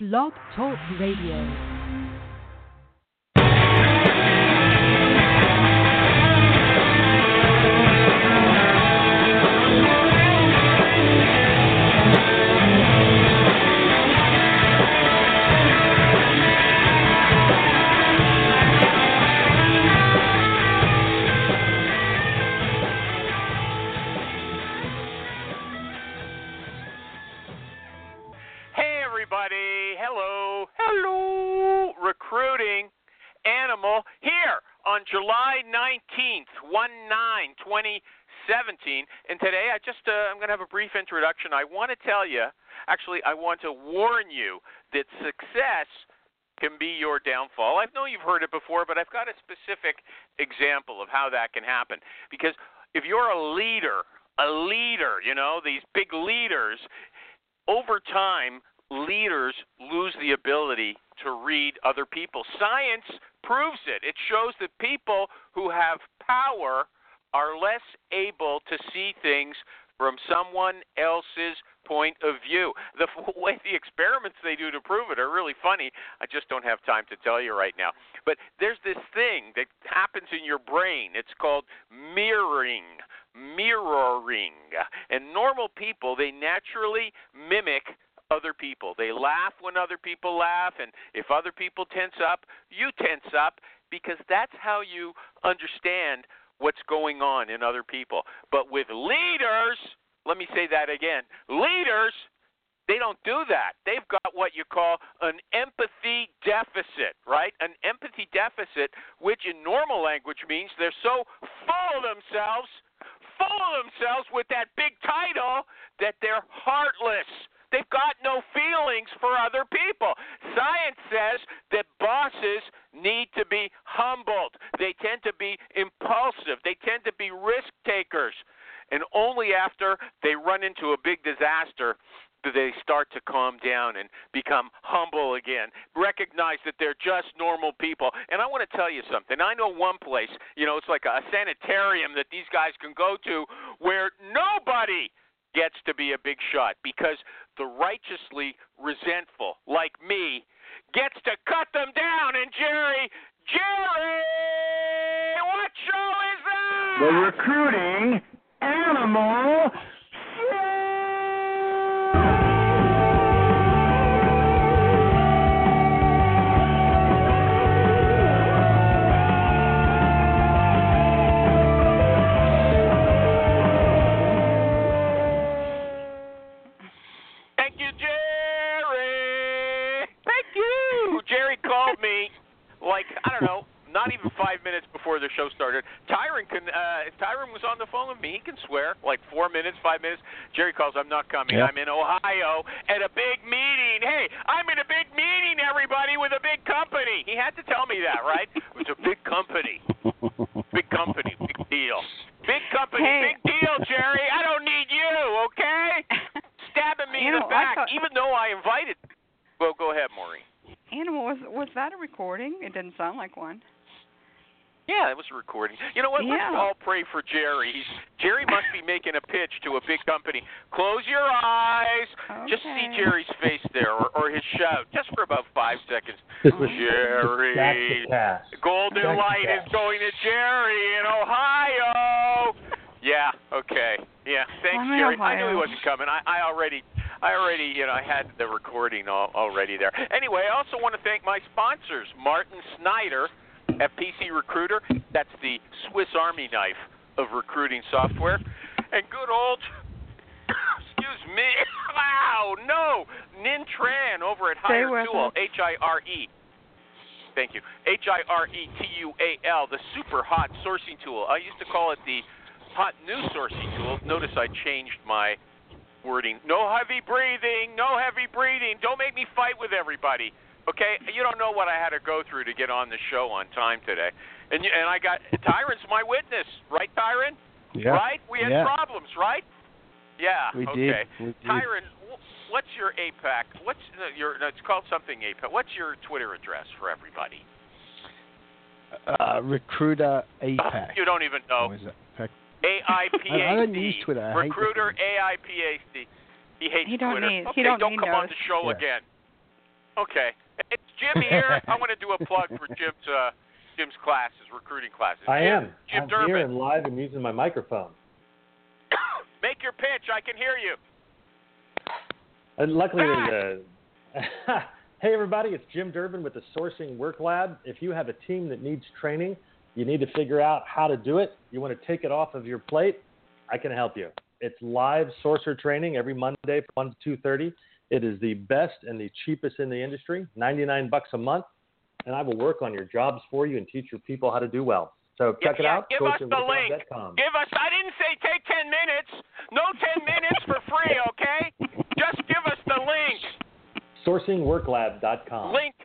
Blog Talk Radio. Animal here on July 19th, 1 9 2017. And today, I just, uh, I'm going to have a brief introduction. I want to tell you, actually, I want to warn you that success can be your downfall. I know you've heard it before, but I've got a specific example of how that can happen. Because if you're a leader, a leader, you know, these big leaders, over time, leaders lose the ability to read other people. Science proves it. It shows that people who have power are less able to see things from someone else's point of view. The way the experiments they do to prove it are really funny. I just don't have time to tell you right now. But there's this thing that happens in your brain. It's called mirroring. Mirroring. And normal people, they naturally mimic other people. They laugh when other people laugh, and if other people tense up, you tense up because that's how you understand what's going on in other people. But with leaders, let me say that again leaders, they don't do that. They've got what you call an empathy deficit, right? An empathy deficit, which in normal language means they're so full of themselves, full of themselves with that big title, that they're heartless. They've got no feelings for other people. Science says that bosses need to be humbled. They tend to be impulsive. They tend to be risk takers. And only after they run into a big disaster do they start to calm down and become humble again. Recognize that they're just normal people. And I want to tell you something. I know one place, you know, it's like a sanitarium that these guys can go to where nobody gets to be a big shot because the righteously resentful, like me, gets to cut them down. And Jerry, Jerry, what show is that? The recruiting animal. Not even five minutes before the show started. Tyron can. Uh, Tyron was on the phone with me. He can swear like four minutes, five minutes. Jerry calls. I'm not coming. Yeah. I'm in Ohio at a big meeting. Hey, I'm in a big meeting, everybody, with a big company. He had to tell me that, right? It was a big company. Big company. Big deal. Big company. Hey. Big deal, Jerry. I don't need you. Okay. Stabbing me in Animal, the back, thought- even though I invited. Well, go ahead, Maureen. Animal, was was that a recording? It didn't sound like one. Yeah, it was a recording. You know what? Let's all pray for Jerry. He's, Jerry must be making a pitch to a big company. Close your eyes. Okay. Just see Jerry's face there, or, or his shout, just for about five seconds. This was Jerry. Back to pass. Golden Back light is going to Jerry in Ohio. Yeah. Okay. Yeah. Thanks, I'm Jerry. I knew he wasn't coming. I, I already, I already, you know, I had the recording all, already there. Anyway, I also want to thank my sponsors, Martin Snyder at PC Recruiter. That's the Swiss Army knife of recruiting software, and good old. Excuse me. Wow, no. Nin Tran over at Hire Tool. H I R E. Thank you. H I R E T U A L, the super hot sourcing tool. I used to call it the hot new sourcing tool. Notice I changed my wording. No heavy breathing. No heavy breathing. Don't make me fight with everybody. Okay, you don't know what I had to go through to get on the show on time today, and you, and I got Tyron's my witness, right, Tyron? Yeah. Right? We had yeah. problems, right? Yeah. We okay. did. We did. Tyron, what's your APAC? What's uh, your? no, It's called something APAC. What's your Twitter address for everybody? Uh, recruiter APAC. You don't even know. Or is it AIPAC. I- I don't use Twitter. I Recruiter AIPAC. He hates He don't Twitter. need- he okay, don't don't need come on the show Yeah. again. Okay. It's Jim here. I want to do a plug for Jim's uh, Jim's classes, recruiting classes. I Jim, am. Jim I'm Durbin. here and live and using my microphone. Make your pitch. I can hear you. And luckily, there's a. hey, everybody, it's Jim Durbin with the Sourcing Work Lab. If you have a team that needs training, you need to figure out how to do it, you want to take it off of your plate, I can help you. It's live sourcer training every Monday from 1 to 2.30. It is the best and the cheapest in the industry, 99 bucks a month, and I will work on your jobs for you and teach your people how to do well. So check yeah, it out, Give us the link. Give us. I didn't say take ten minutes. No ten minutes for free. Okay. Just give us the link. Sourcingworklab.com. Link.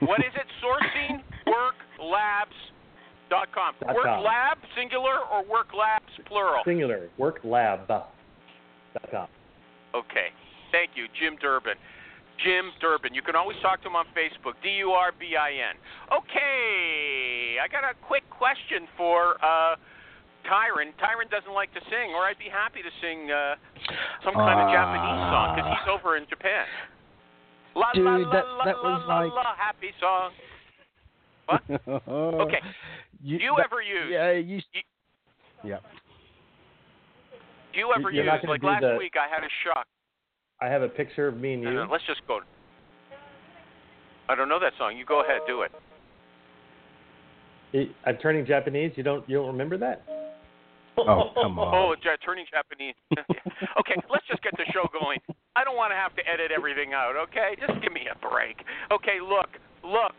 What is it? Sourcingworklabs.com. Dot Work com. lab singular or work labs plural? Singular, worklab.com. Okay. Thank you, Jim Durbin. Jim Durbin. You can always talk to him on Facebook. D U R B I N. Okay. I got a quick question for uh, Tyron. Tyron doesn't like to sing, or I'd be happy to sing uh, some kind of Japanese song because he's over in Japan. La Dude, la la that- la that la was la like- la happy song. What? Okay. You, Do you that- ever use? Yeah, you. You- Yeah. Do you ever use? Like last the- week, I had a shock. I have a picture of me and you. no, let's just go. I don't know that song. You go ahead, do it. It- I'm turning Japanese. You don't you don't remember that? Oh, oh come on. Oh, ja- uh, turning Japanese. okay, let's just get the show going. I don't want to have to edit everything out, okay? Just give me a break. Okay, look, look.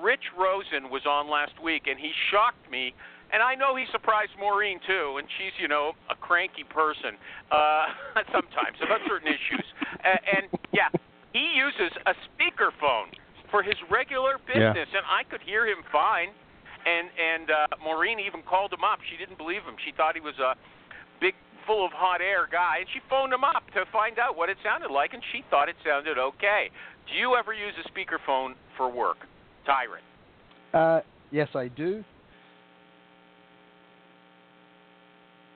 Rich Rosen was on last week, and he shocked me. And I know he surprised Maureen too, and she's, you know, a cranky person uh, sometimes about certain issues. Uh, and yeah, he uses a speakerphone for his regular Yeah. business, and I could hear him fine and and uh, Maureen even called him up. She didn't believe him. She thought he was a big, full of hot air guy, and she phoned him up to find out what it sounded like, and she thought it sounded okay. Do you ever use a speakerphone for work, Tyrant? Uh, yes, I do.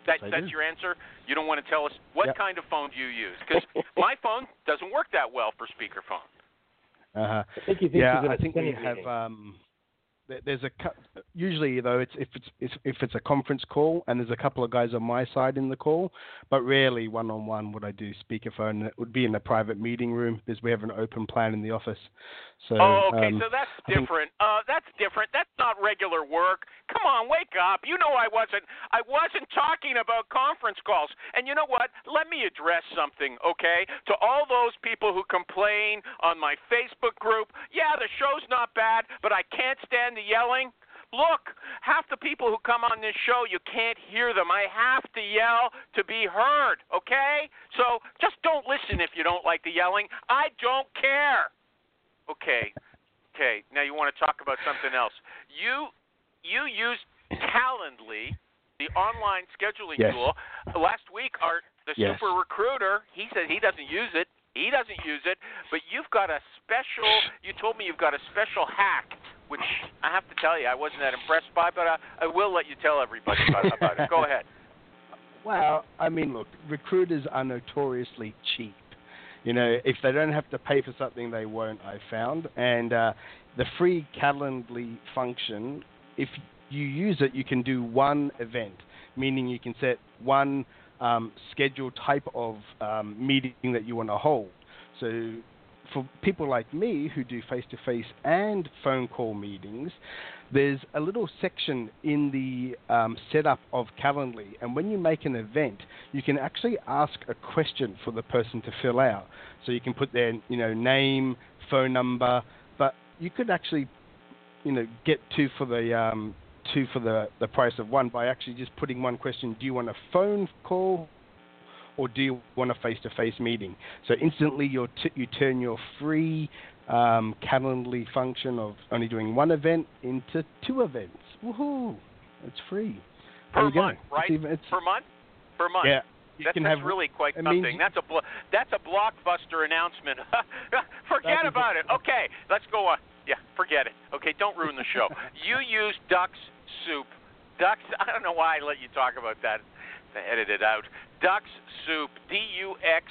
That, I that's do. your answer. You don't want to tell us what Yep. kind of phone do you use? Because my phone doesn't work that well for speakerphone. Uh-huh. I think he thinks Yeah, he's in a I think we have. Um, there- there's a usually though it's if it's, it's if it's a conference call and there's a couple of guys on my side in the call, but rarely one on one would I do speakerphone. It would be in a private meeting room because we have an open plan in the office. So oh, okay. um, so that's I think- different. Uh, that's different. That's not regular work. Come on, wake up. You know I wasn't. I wasn't talking about conference calls. And you know what? Let me address something, okay? To all those people who complain on my Facebook group. Yeah, the show's not bad, but I can't stand the yelling. Look, half the people who come on this show, you can't hear them. I have to yell to be heard, okay? So just don't listen if you don't like the yelling. I don't care. Okay. Okay. Now you want to talk about something else. You you used Calendly, the online scheduling Yes. tool. Last week our the Yes. super recruiter, he said he doesn't use it. He doesn't use it, but you've got a special you told me you've got a special hack which I have to tell you I wasn't that impressed by, but I, I will let you tell everybody about, about it. Go ahead. Well, I mean, look, recruiters are notoriously cheap. You know, if they don't have to pay for something, they won't. I found, and uh, the free Calendly function, if you use it, you can do one event, meaning you can set one um, scheduled type of um, meeting that you want to hold. So for people like me who do face-to-face and phone call meetings, there's a little section in the um, setup of Calendly, and when you make an event, you can actually ask a question for the person to fill out. So you can put their, you know, name, phone number, but you could actually, you know, get two for the um, two for the the price of one by actually just putting one question: Do you want a phone call or do you want a face-to-face meeting? So instantly you t- you turn your free um, Calendly function of only doing one event into two events. Woohoo! It's free. Per you go. month, It's right? even- it's- per month? Per month. Yeah. That's, have really quite something. that's a blo- that's a blockbuster announcement. forget about it. Okay, let's go on. Yeah, forget it. Okay, don't ruin the show. you use Ducks Soup. Ducks. I don't know why I let you talk about that. To edit it out. Ducks Soup. D U X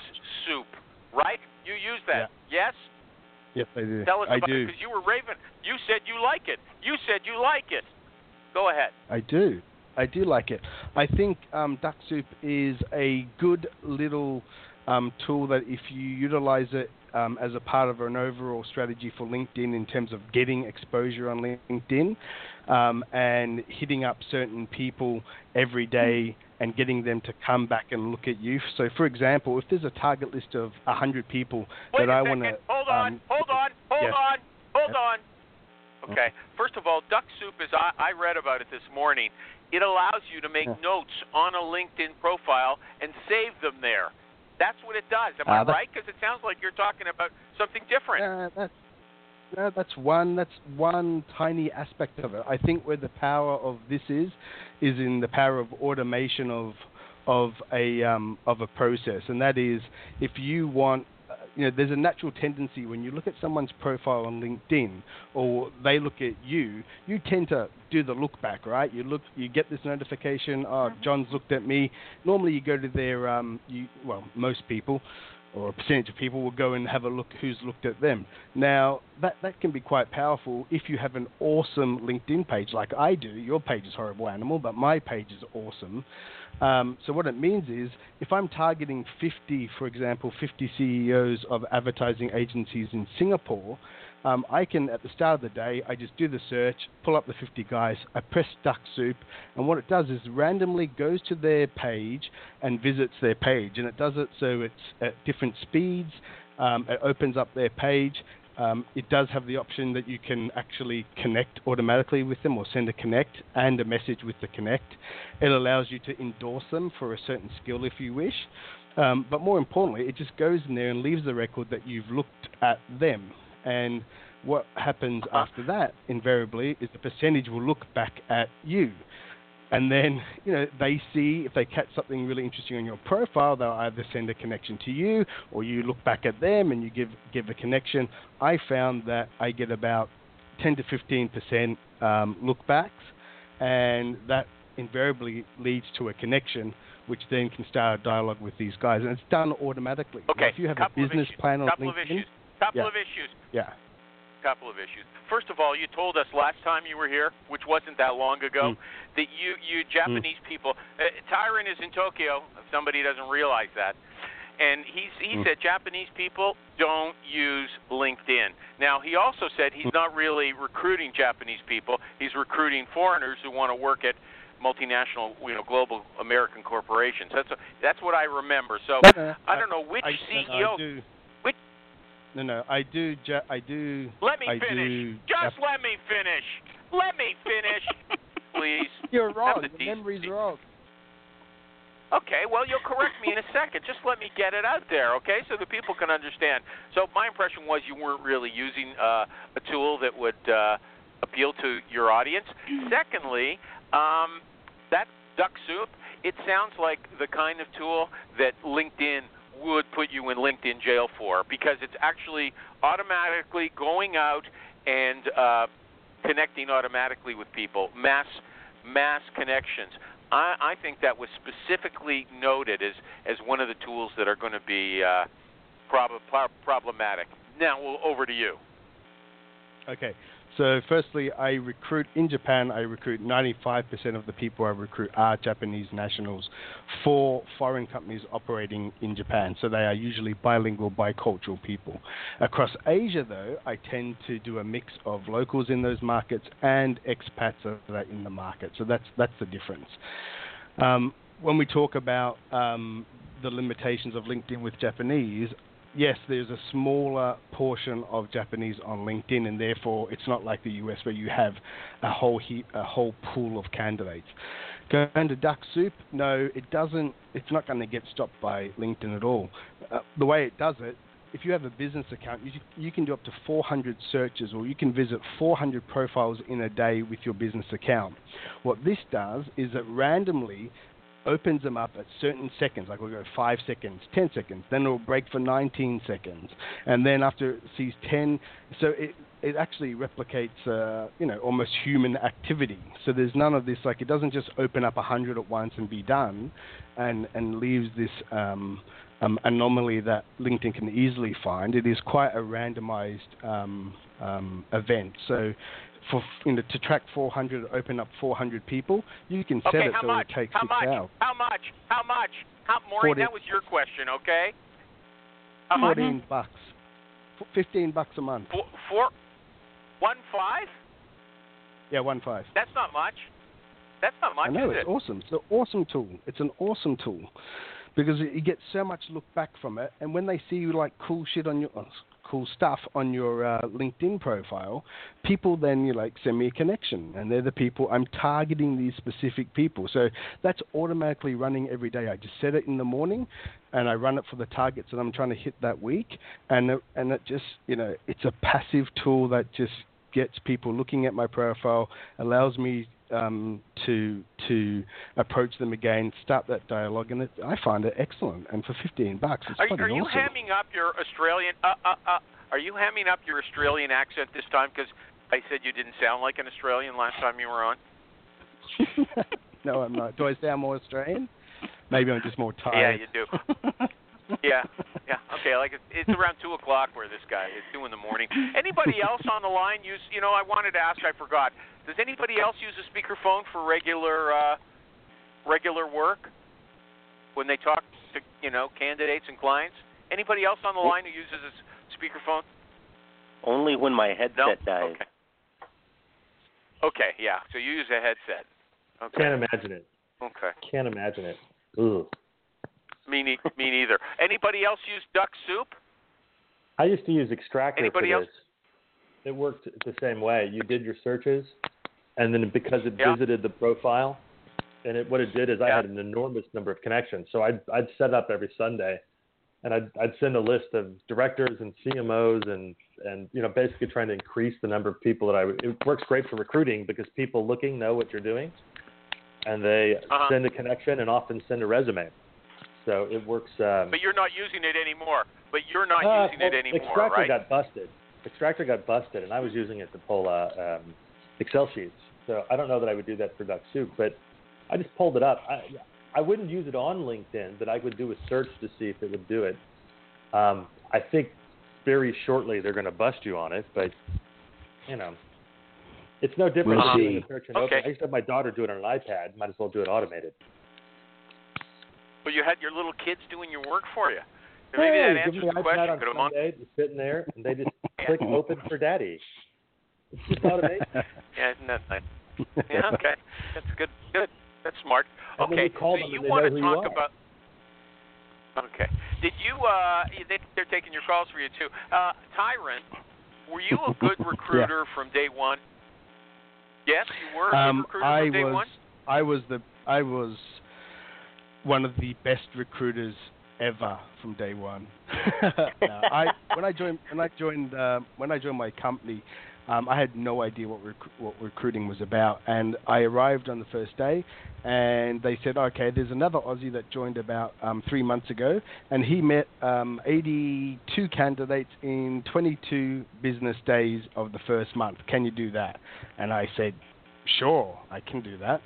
Soup. Right? You use that. Yes. Yes, I do. Tell us I about do. it because you were raving. You said you like it. You said you like it. Go ahead. I do. I do like it. I think um, Duck Soup is a good little um, tool that if you utilize it um, as a part of an overall strategy for LinkedIn in terms of getting exposure on LinkedIn um, and hitting up certain people every day and getting them to come back and look at you. So, for example, if there's a target list of 100 people Wait that a I second. want to. hold on. um, hold on. Hold yes. on. Hold Yes. on. Okay. First of all, Duck Soup is I, I read about it this morning. It allows you to make Yeah. notes on a LinkedIn profile and save them there. That's what it does. Am Ah, I right? Because it sounds like you're talking about something different. Uh, that's no, that's one. That's one tiny aspect of it. I think where the power of this is, is in the power of automation of of a um, of a process, and that is if you want. You know, there's a natural tendency when you look at someone's profile on LinkedIn, or they look at you, you tend to do the look back, right? You look, you get this notification. Oh, John's looked at me. Normally, you go to their, um, you well, most people, or a percentage of people will go and have a look who's looked at them. Now, that, that can be quite powerful if you have an awesome LinkedIn page like I do. Your page is Horrible Animal, but my page is awesome. Um, so, what it means is if I'm targeting 50, for example, 50 CEOs of advertising agencies in Singapore, um, I can, at the start of the day, I just do the search, pull up the 50 guys, I press Duck Soup, and what it does is randomly goes to their page and visits their page. And it does it so it's at different speeds, um, it opens up their page. Um, it does have the option that you can actually connect automatically with them or send a connect and a message with the connect. It allows you to endorse them for a certain skill if you wish. Um, but more importantly, it just goes in there and leaves the record that you've looked at them. And what happens after that, invariably, is the percentage will look back at you. And then, you know, they see if they catch something really interesting on your profile, they'll either send a connection to you or you look back at them and you give give a connection. I found that I get about 10 to 15 percent um, lookbacks, and that invariably leads to a connection, which then can start a dialogue with these guys, and it's done automatically. Now, Okay. if you have couple a business plan on couple LinkedIn, of issues. Couple yeah. of issues. yeah, couple of issues. First of all, you told us last time you were here, which wasn't that long ago, Mm. that you you Japanese people. Uh, Tyron is in Tokyo. If somebody doesn't realize that, and he's he Mm. said Japanese people don't use LinkedIn. Now he also said he's not really recruiting Japanese people. He's recruiting foreigners who want to work at multinational, you know, global American corporations. That's that's what I remember. So No, no, I don't know which I, CEO. no, I do. Which- No, no, I do. Ja- I do. Let me I finish. do Just Jap- let me finish. Let me finish, please. You're wrong. the The memory's decency. wrong. Okay, well, you'll correct me in a second. Just let me get it out there, okay, so that people can understand. So my impression was you weren't really using uh, a tool that would uh, appeal to your audience. Secondly, um, that Duck Soup, it sounds like the kind of tool that LinkedIn would put you in LinkedIn jail for because it's actually automatically going out and uh, connecting automatically with people, mass mass connections. I, I think that was specifically noted as as one of the tools that are going to be uh, prob- pro- problematic. Now, well, over to you. Okay. So, firstly, I recruit in Japan. I recruit 95% of the people I recruit are Japanese nationals for foreign companies operating in Japan. So they are usually bilingual, bicultural people. Across Asia, though, I tend to do a mix of locals in those markets and expats that in the market. So that's that's the difference. Um, when we talk about um, the limitations of LinkedIn with Japanese, yes, there's a smaller portion of Japanese on LinkedIn, and therefore it's not like the US where you have a whole heap, a whole pool of candidates. Going to Duck Soup, no, it doesn't. It's not going to get stopped by LinkedIn at all. Uh, the way it does it, if you have a business account, you, you can do up to 400 searches, or you can visit 400 profiles in a day with your business account. What this does is it randomly opens them up at certain seconds, like we'll go 5 seconds, 10 seconds, then it'll break for 19 seconds, and then after it sees 10, so it, it actually replicates, uh, you know, almost human activity. So there's none of this, like it doesn't just open up 100 at once and be done, and, and leaves this um, um, anomaly that LinkedIn can easily find. It is quite a randomized um, um, event. So for you know to track 400, open up 400 people, you can set okay, it so much? it takes how six much? hours. How much? How much? How Maureen, 40. that was your question, okay? How much? 14 bucks, F- 15 bucks a month. Four, four, one five? Yeah, one five. That's not much. That's not much, I know it's it? awesome. It's an awesome tool. It's an awesome tool because you get so much look back from it, and when they see you like cool shit on your uh, cool stuff on your uh, LinkedIn profile, people then you like send me a connection, and they're the people I'm targeting these specific people. So that's automatically running every day. I just set it in the morning, and I run it for the targets that I'm trying to hit that week, and and it just you know it's a passive tool that just gets people looking at my profile, allows me um, to to approach them again, start that dialogue, and it, I find it excellent. And for 15 bucks, it's Are, are you awesome. hamming up your Australian? Uh, uh, uh, are you hamming up your Australian accent this time? Because I said you didn't sound like an Australian last time you were on. no, I'm not. Do I sound more Australian? Maybe I'm just more tired. Yeah, you do. yeah, yeah. Okay, like it's, it's around two o'clock where this guy is two in the morning. Anybody else on the line use? You know, I wanted to ask. I forgot. Does anybody else use a speakerphone for regular uh, regular work when they talk to you know candidates and clients? Anybody else on the line who uses a s- speakerphone? Only when my headset No. dies. Okay. Okay. Yeah. So you use a headset. Okay. Can't imagine it. Okay. Can't imagine it. Ugh. Me, ne- me neither. Anybody else use Duck Soup? I used to use Extractor Anybody for else? this. It worked the same way. You did your searches, and then because it Yeah. visited the profile, and it, what it did is I had an enormous number of connections. So I'd I'd set up every Sunday, and I'd I'd send a list of directors and CMOs and and you know basically trying to increase the number of people that I. would- It works great for recruiting because people looking know what you're doing, and they Uh-huh. send a connection and often send a resume. So it works. Um, But you're not using it anymore. But you're not uh, using it well, anymore, Extractor right? got busted. Extractor got busted, and I was using it to pull uh, um, Excel sheets. So I don't know that I would do that for Duck Soup, but I just pulled it up. I, I wouldn't use it on LinkedIn, but I would do a search to see if it would do it. Um, I think very shortly they're going to bust you on it, but you know, it's no different We'll than doing a search and Okay. open. I used to have my daughter do it on an iPad. Might as well do it automated. But you had your little kids doing your work for you. And maybe hey, that give answers me the an iPad question. on Could a monk? Sunday, just sitting there, and they just click open for daddy. It's just automation. Yeah, isn't that nice? Yeah, okay. That's good. Good. That's smart. Okay. you call so you want to talk about? Okay. Did you? uh they, They're taking your calls for you too. Uh Tyrant, were you a good recruiter from day one? Yes, you were a Um, recruiter I from day was one. I was the I was one of the best recruiters ever from day one. no, I when I joined when I joined uh, when I joined my company, um, I had no idea what rec- what recruiting was about, and I arrived on the first day, and they said, okay, there's another Aussie that joined about um, three months ago, and he met um, 82 candidates in 22 business days of the first month. Can you do that? And I said, sure, I can do that.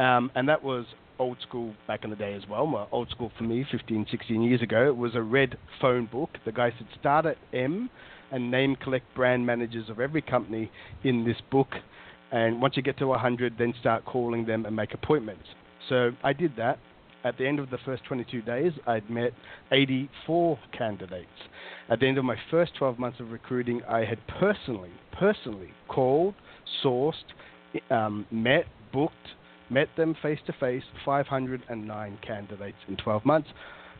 Um, and that was old school back in the day as well. Well, old school for me, 15, 16 years ago. It was a red phone book. The guy said, start at M and name collect brand managers of every company in this book. And once you get to 100, then start calling them and make appointments. So I did that. At the end of the first 22 days, I'd met 84 candidates. At the end of my first 12 months of recruiting, I had personally, personally called, sourced, um, met, booked, met them face to face, 509 candidates in 12 months.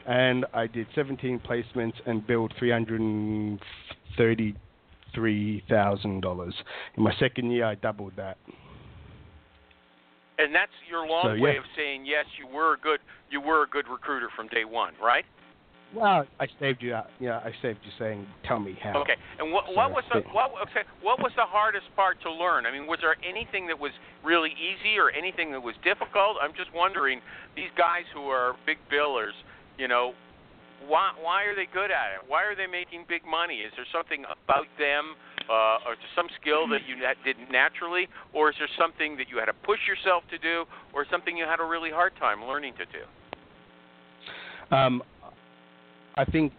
and I did 17 placements and billed $333,000. In my second year, I doubled that. And that's your long So, way yeah. of saying yes, you were a good you were a good recruiter from day one, right? Well, I saved you. out- Yeah, I saved you saying, "Tell me how." Okay. And what So what was the what okay, what was the hardest part to learn? I mean, was there anything that was really easy or anything that was difficult? I'm just wondering these guys who are big billers, you know, why why are they good at it? Why are they making big money? Is there something about them uh, or some skill that you na- did naturally or is there something that you had to push yourself to do or something you had a really hard time learning to do? Um, I think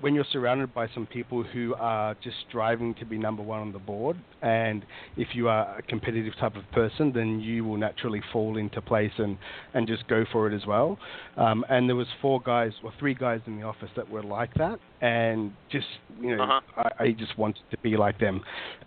when you're surrounded by some people who are just striving to be number one on the board, and if you are a competitive type of person, then you will naturally fall into place and, and just go for it as well. Um, and there was four guys, or three guys in the office that were like that, and just you know, Uh-huh. I, I just wanted to be like them.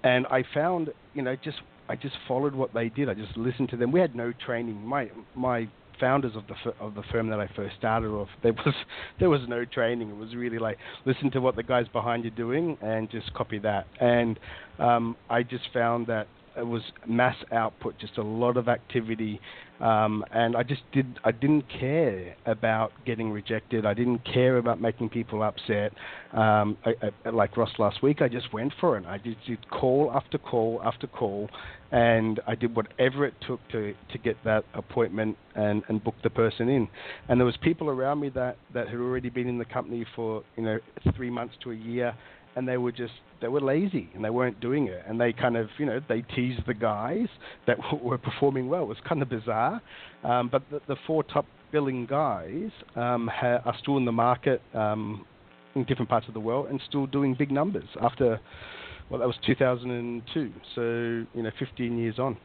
And I found, you know, just I just followed what they did. I just listened to them. We had no training. My my founders of the fir- of the firm that I first started off, there was there was no training. It was really like listen to what the guys behind you doing and just copy that. And um, I just found that it was mass output, just a lot of activity, um, and I just did. I didn't care about getting rejected. I didn't care about making people upset. Um, I, I, like Ross last week, I just went for it. I just did call after call after call, and I did whatever it took to to get that appointment and and book the person in. And there was people around me that that had already been in the company for you know three months to a year, and they were just they were lazy and they weren't doing it and they kind of you know they teased the guys that were performing well it was kind of bizarre um, but the, the four top billing guys um, ha- are still in the market um, in different parts of the world and still doing big numbers after well that was 2002 so you know 15 years on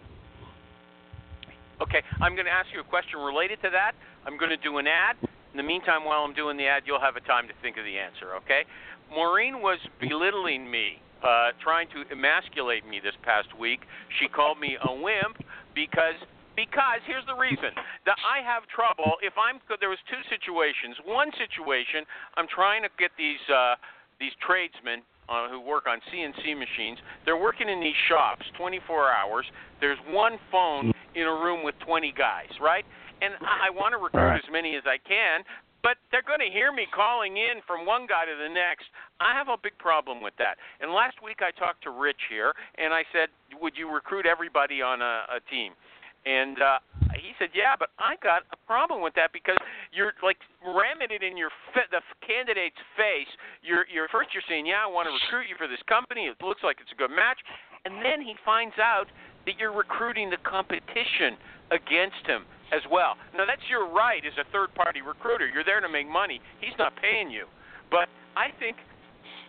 Okay, I'm going to ask you a question related to that. I'm going to do an ad. In the meantime, while I'm doing the ad, you'll have a time to think of the answer, okay? Maureen was belittling me, uh, trying to emasculate me this past week. She called me a wimp because because here's the reason that I have trouble if I'm there was two situations. One situation, I'm trying to get these uh, these tradesmen uh, who work on CNC machines. They're working in these shops 24 hours. There's one phone in a room with 20 guys, right? And I, I want to recruit Right. as many as I can, but they're going to hear me calling in from one guy to the next. I have a big problem with that. And last week I talked to Rich here, and I said, "Would you recruit everybody on a, a team?" And uh, he said, "Yeah, but I got a problem with that because you're like ramming it in your fa- the candidate's face. You're, you're first you're saying, "Yeah, I want to recruit you for this company. It looks like it's a good match," and then he finds out that you're recruiting the competition against him as well. Now that's your right as a third-party recruiter. You're there to make money. He's not paying you, but I think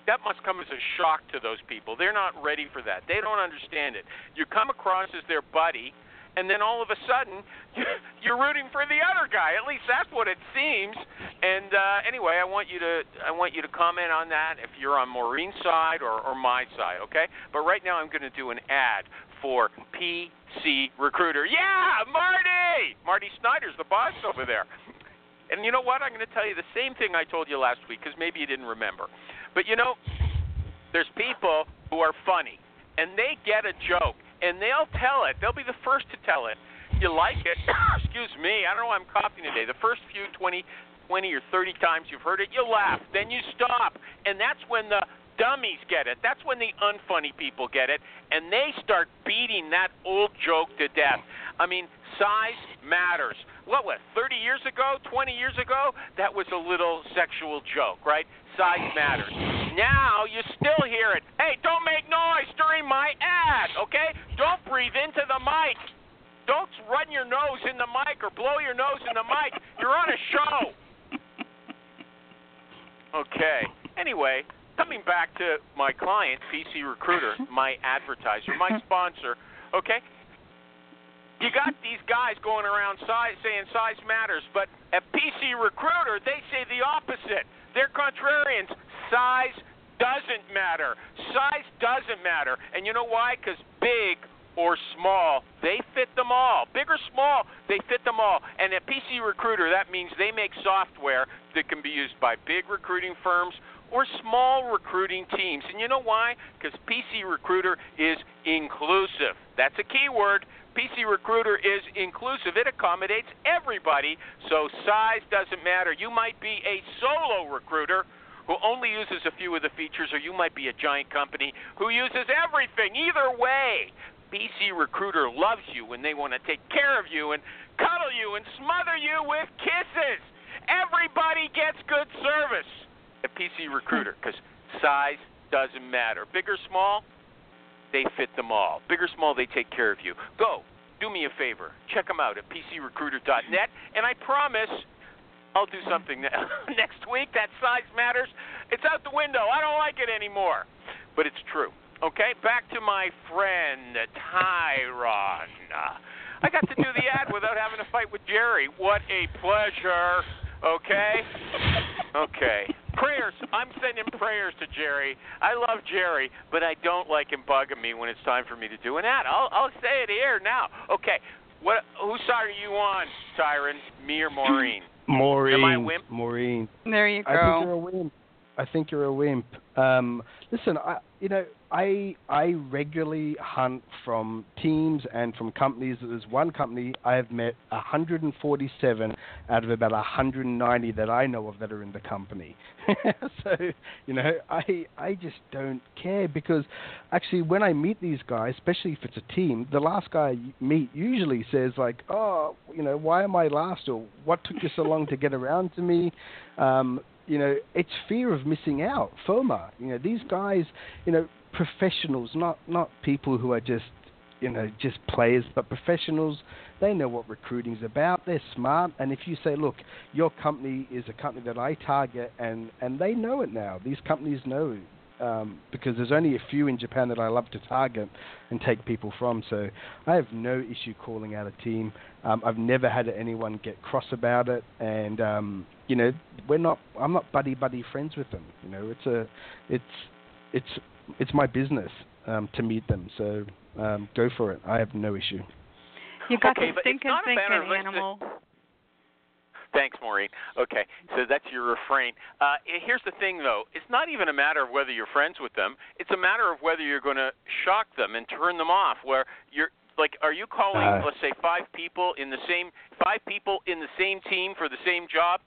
that must come as a shock to those people. They're not ready for that. They don't understand it. You come across as their buddy, and then all of a sudden you're rooting for the other guy. At least that's what it seems. And uh, anyway, I want you to I want you to comment on that if you're on Maureen's side or, or my side, okay? But right now I'm going to do an ad for PC Recruiter. Yeah, Marty! Marty Snyder's the boss over there. And you know what? I'm going to tell you the same thing I told you last week because maybe you didn't remember. But you know, there's people who are funny and they get a joke and they'll tell it. They'll be the first to tell it. You like it? Excuse me. I don't know why I'm coughing today. The first few 20, 20 or 30 times you've heard it, you laugh. Then you stop. And that's when the dummies get it. That's when the unfunny people get it. And they start beating that old joke to death. I mean, size matters. What was 30 years ago, 20 years ago? That was a little sexual joke, right? Size matters. Now you still hear it. Hey, don't make noise during my ad, okay? Don't breathe into the mic. Don't run your nose in the mic or blow your nose in the mic. You're on a show. Okay. Anyway, coming back to my client, PC Recruiter, my advertiser, my sponsor, okay? You got these guys going around size, saying size matters, but at PC Recruiter, they say the opposite. They're contrarians. Size doesn't matter. Size doesn't matter. And you know why? Because big or small, they fit them all. Big or small, they fit them all. And at PC Recruiter, that means they make software that can be used by big recruiting firms or small recruiting teams. And you know why? Because PC Recruiter is inclusive. That's a key word. PC Recruiter is inclusive. It accommodates everybody, so size doesn't matter. You might be a solo recruiter who only uses a few of the features, or you might be a giant company who uses everything. Either way, PC Recruiter loves you when they want to take care of you and cuddle you and smother you with kisses. Everybody gets good service at PC Recruiter because size doesn't matter. Big or small, they fit them all. Big or small, they take care of you. Go, do me a favor. Check them out at PCRecruiter.net, and I promise I'll do something next week. That size matters. It's out the window. I don't like it anymore. But it's true. Okay, back to my friend Tyron. I got to do the ad without having to fight with Jerry. What a pleasure. Okay? Okay. Prayers. I'm sending prayers to Jerry. I love Jerry, but I don't like him bugging me when it's time for me to do an ad. I'll, I'll say it here now. Okay. What? Whose side are you on, Tyron? Me or Maureen? Maureen. Am I a wimp? Maureen. There you go. I think you're a wimp. I think you're a wimp. Um, listen, I, you know, I I regularly hunt from teams and from companies. There's one company I have met 147 out of about 190 that I know of that are in the company. so you know, I I just don't care because actually when I meet these guys, especially if it's a team, the last guy I meet usually says like, oh, you know, why am I last or what took you so long to get around to me? Um, you know, it's fear of missing out, FOMO. You know, these guys, you know, professionals, not not people who are just, you know, just players, but professionals. They know what recruiting's about. They're smart, and if you say, look, your company is a company that I target, and and they know it now. These companies know um, because there's only a few in Japan that I love to target and take people from. So I have no issue calling out a team. Um, I've never had anyone get cross about it, and um, you know we're not. I'm not buddy buddy friends with them. You know, it's a, it's, it's, it's my business um, to meet them. So um, go for it. I have no issue. You got okay, the but it's stinking not a thinking matter of- animal. Thanks, Maureen. Okay, so that's your refrain. Uh, here's the thing, though. It's not even a matter of whether you're friends with them. It's a matter of whether you're going to shock them and turn them off. Where you're like, are you calling, Uh. let's say, five people in the same five people in the same team for the same job?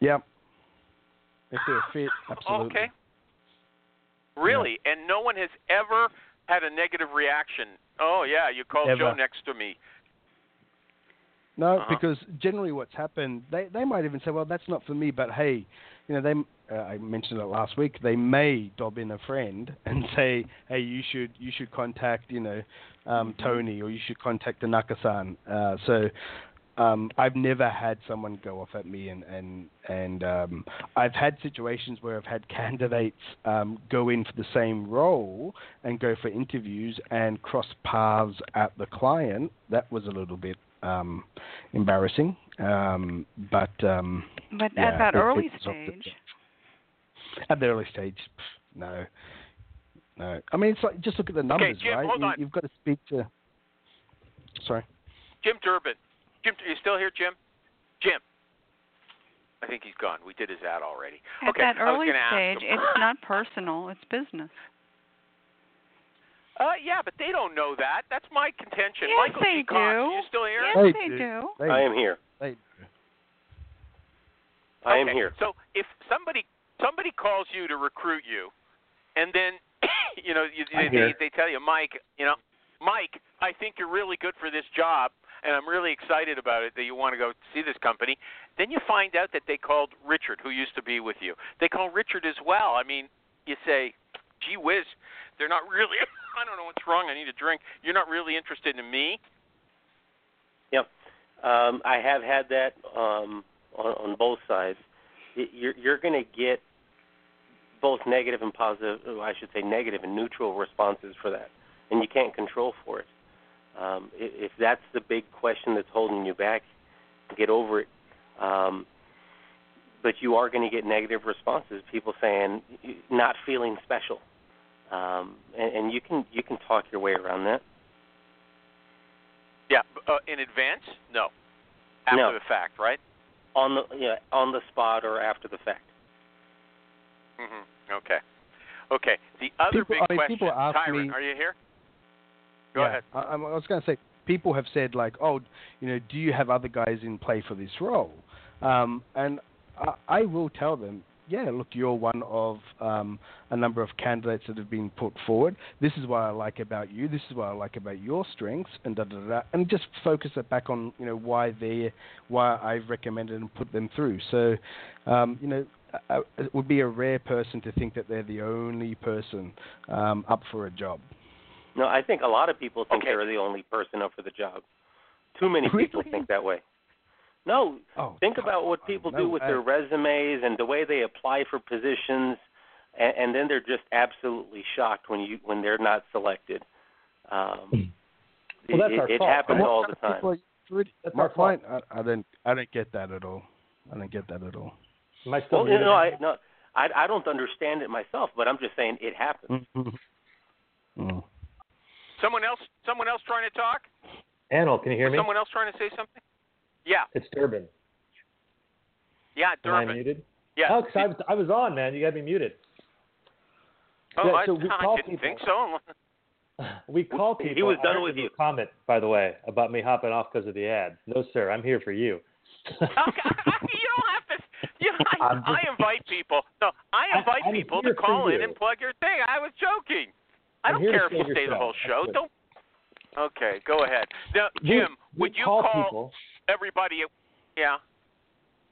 Yep. If they're a fit, absolutely. Okay. Really? And no one has ever had a negative reaction. Oh yeah, you called Ever. Joe next to me. No, Uh-huh. because generally what's happened, they they might even say, well, that's not for me, but hey, you know, they uh, I mentioned it last week. They may dob in a friend and say, hey, you should you should contact you know um, Tony or you should contact Tanaka-san. Uh, so. Um, I've never had someone go off at me, and and and um, I've had situations where I've had candidates um, go in for the same role and go for interviews and cross paths at the client. That was a little bit um, embarrassing. Um, but um, But yeah, at that it- early it's stage, at the early stage, no, no. I mean, it's like just look at the numbers, Jim, right? hold You, on. You've got to speak to. Sorry. Jim Durbin. Jim, are you still here, Jim? Jim. I think he's gone. We did his ad already. at okay, that I was early gonna ask stage, it's not personal; it's business. Uh, yeah, but they don't know that. That's my contention. Yes, Michael they G. Cox, do. are you still here? Yes, They they do. do. I am here. They, I am Okay, here. So if somebody somebody calls you to recruit you, and then you know you, I'm they, they tell you, Mike, you know, Mike, I think you're really good for this job, and I'm really excited about it that you want to go see this company. Then you find out that they called Richard, who used to be with you. They call Richard as well. I mean, you say, gee whiz, they're not really. I don't know what's wrong. I need a drink. You're not really interested in me. Yep. Um, I have had that um, on, on both sides. You're, you're going to get both negative and positive, oh, I should say negative and neutral responses for that, and you can't control for it. Um, if that's the big question that's holding you back, get over it. Um, but you are going to get negative responses. People saying not feeling special. Um, and, and you can you can talk your way around that. Yeah, uh, in advance? No. After No. the fact, right? On the yeah on the spot or after the fact. hmm Okay. Okay. The other People- big I mean, question, people ask Tyron, me- are you here? Go yeah, ahead. I, I'm- I was going to say, people have said like, oh, you know, do you have other guys in play for this role? Um, and I, I will tell them, yeah, look, you're one of um, a number of candidates that have been put forward. This is what I like about you. This is what I like about your strengths, and da da da. da and just focus it back on, you know, why they, why I've recommended and put them through. So, um, you know. uh, It would be a rare person to think that they're the only person um, up for a job. No, I think a lot of people think Okay. they're the only person up for the job. Too many people Really? think that way. No, Oh, think come about what people no do with their resumes and the way they apply for positions, and, and then they're just absolutely shocked when you when they're not selected. Um, Well, that's it, our it fault. happens What all the time. People That's my our fault. point, I, I don't, I don't get that at all. I don't get that at all. Am I still Well, you know, I no, I I don't understand it myself, but I'm just saying it happens. Mm. Someone else someone else trying to talk? Anil, can you hear me? Someone else trying to say something? Yeah. It's Durbin. Yeah, Durbin. Am I muted? Yeah. Oh, 'cause I was, I was on, man. You got me muted. Oh, Yeah, I, so we I call didn't people- think so. We call people. He was done with you. Comment, by the way, about me hopping off because of the ad. No, sir. I'm here for you. okay, you don't have to. You I, just- I invite people. No, I I- invite I'm people to call in you. and plug your thing. I was joking. I I'm don't care if you stay the whole show. Don't. Okay, go ahead. Now, Jim, we would you call, call people? everybody? Yeah.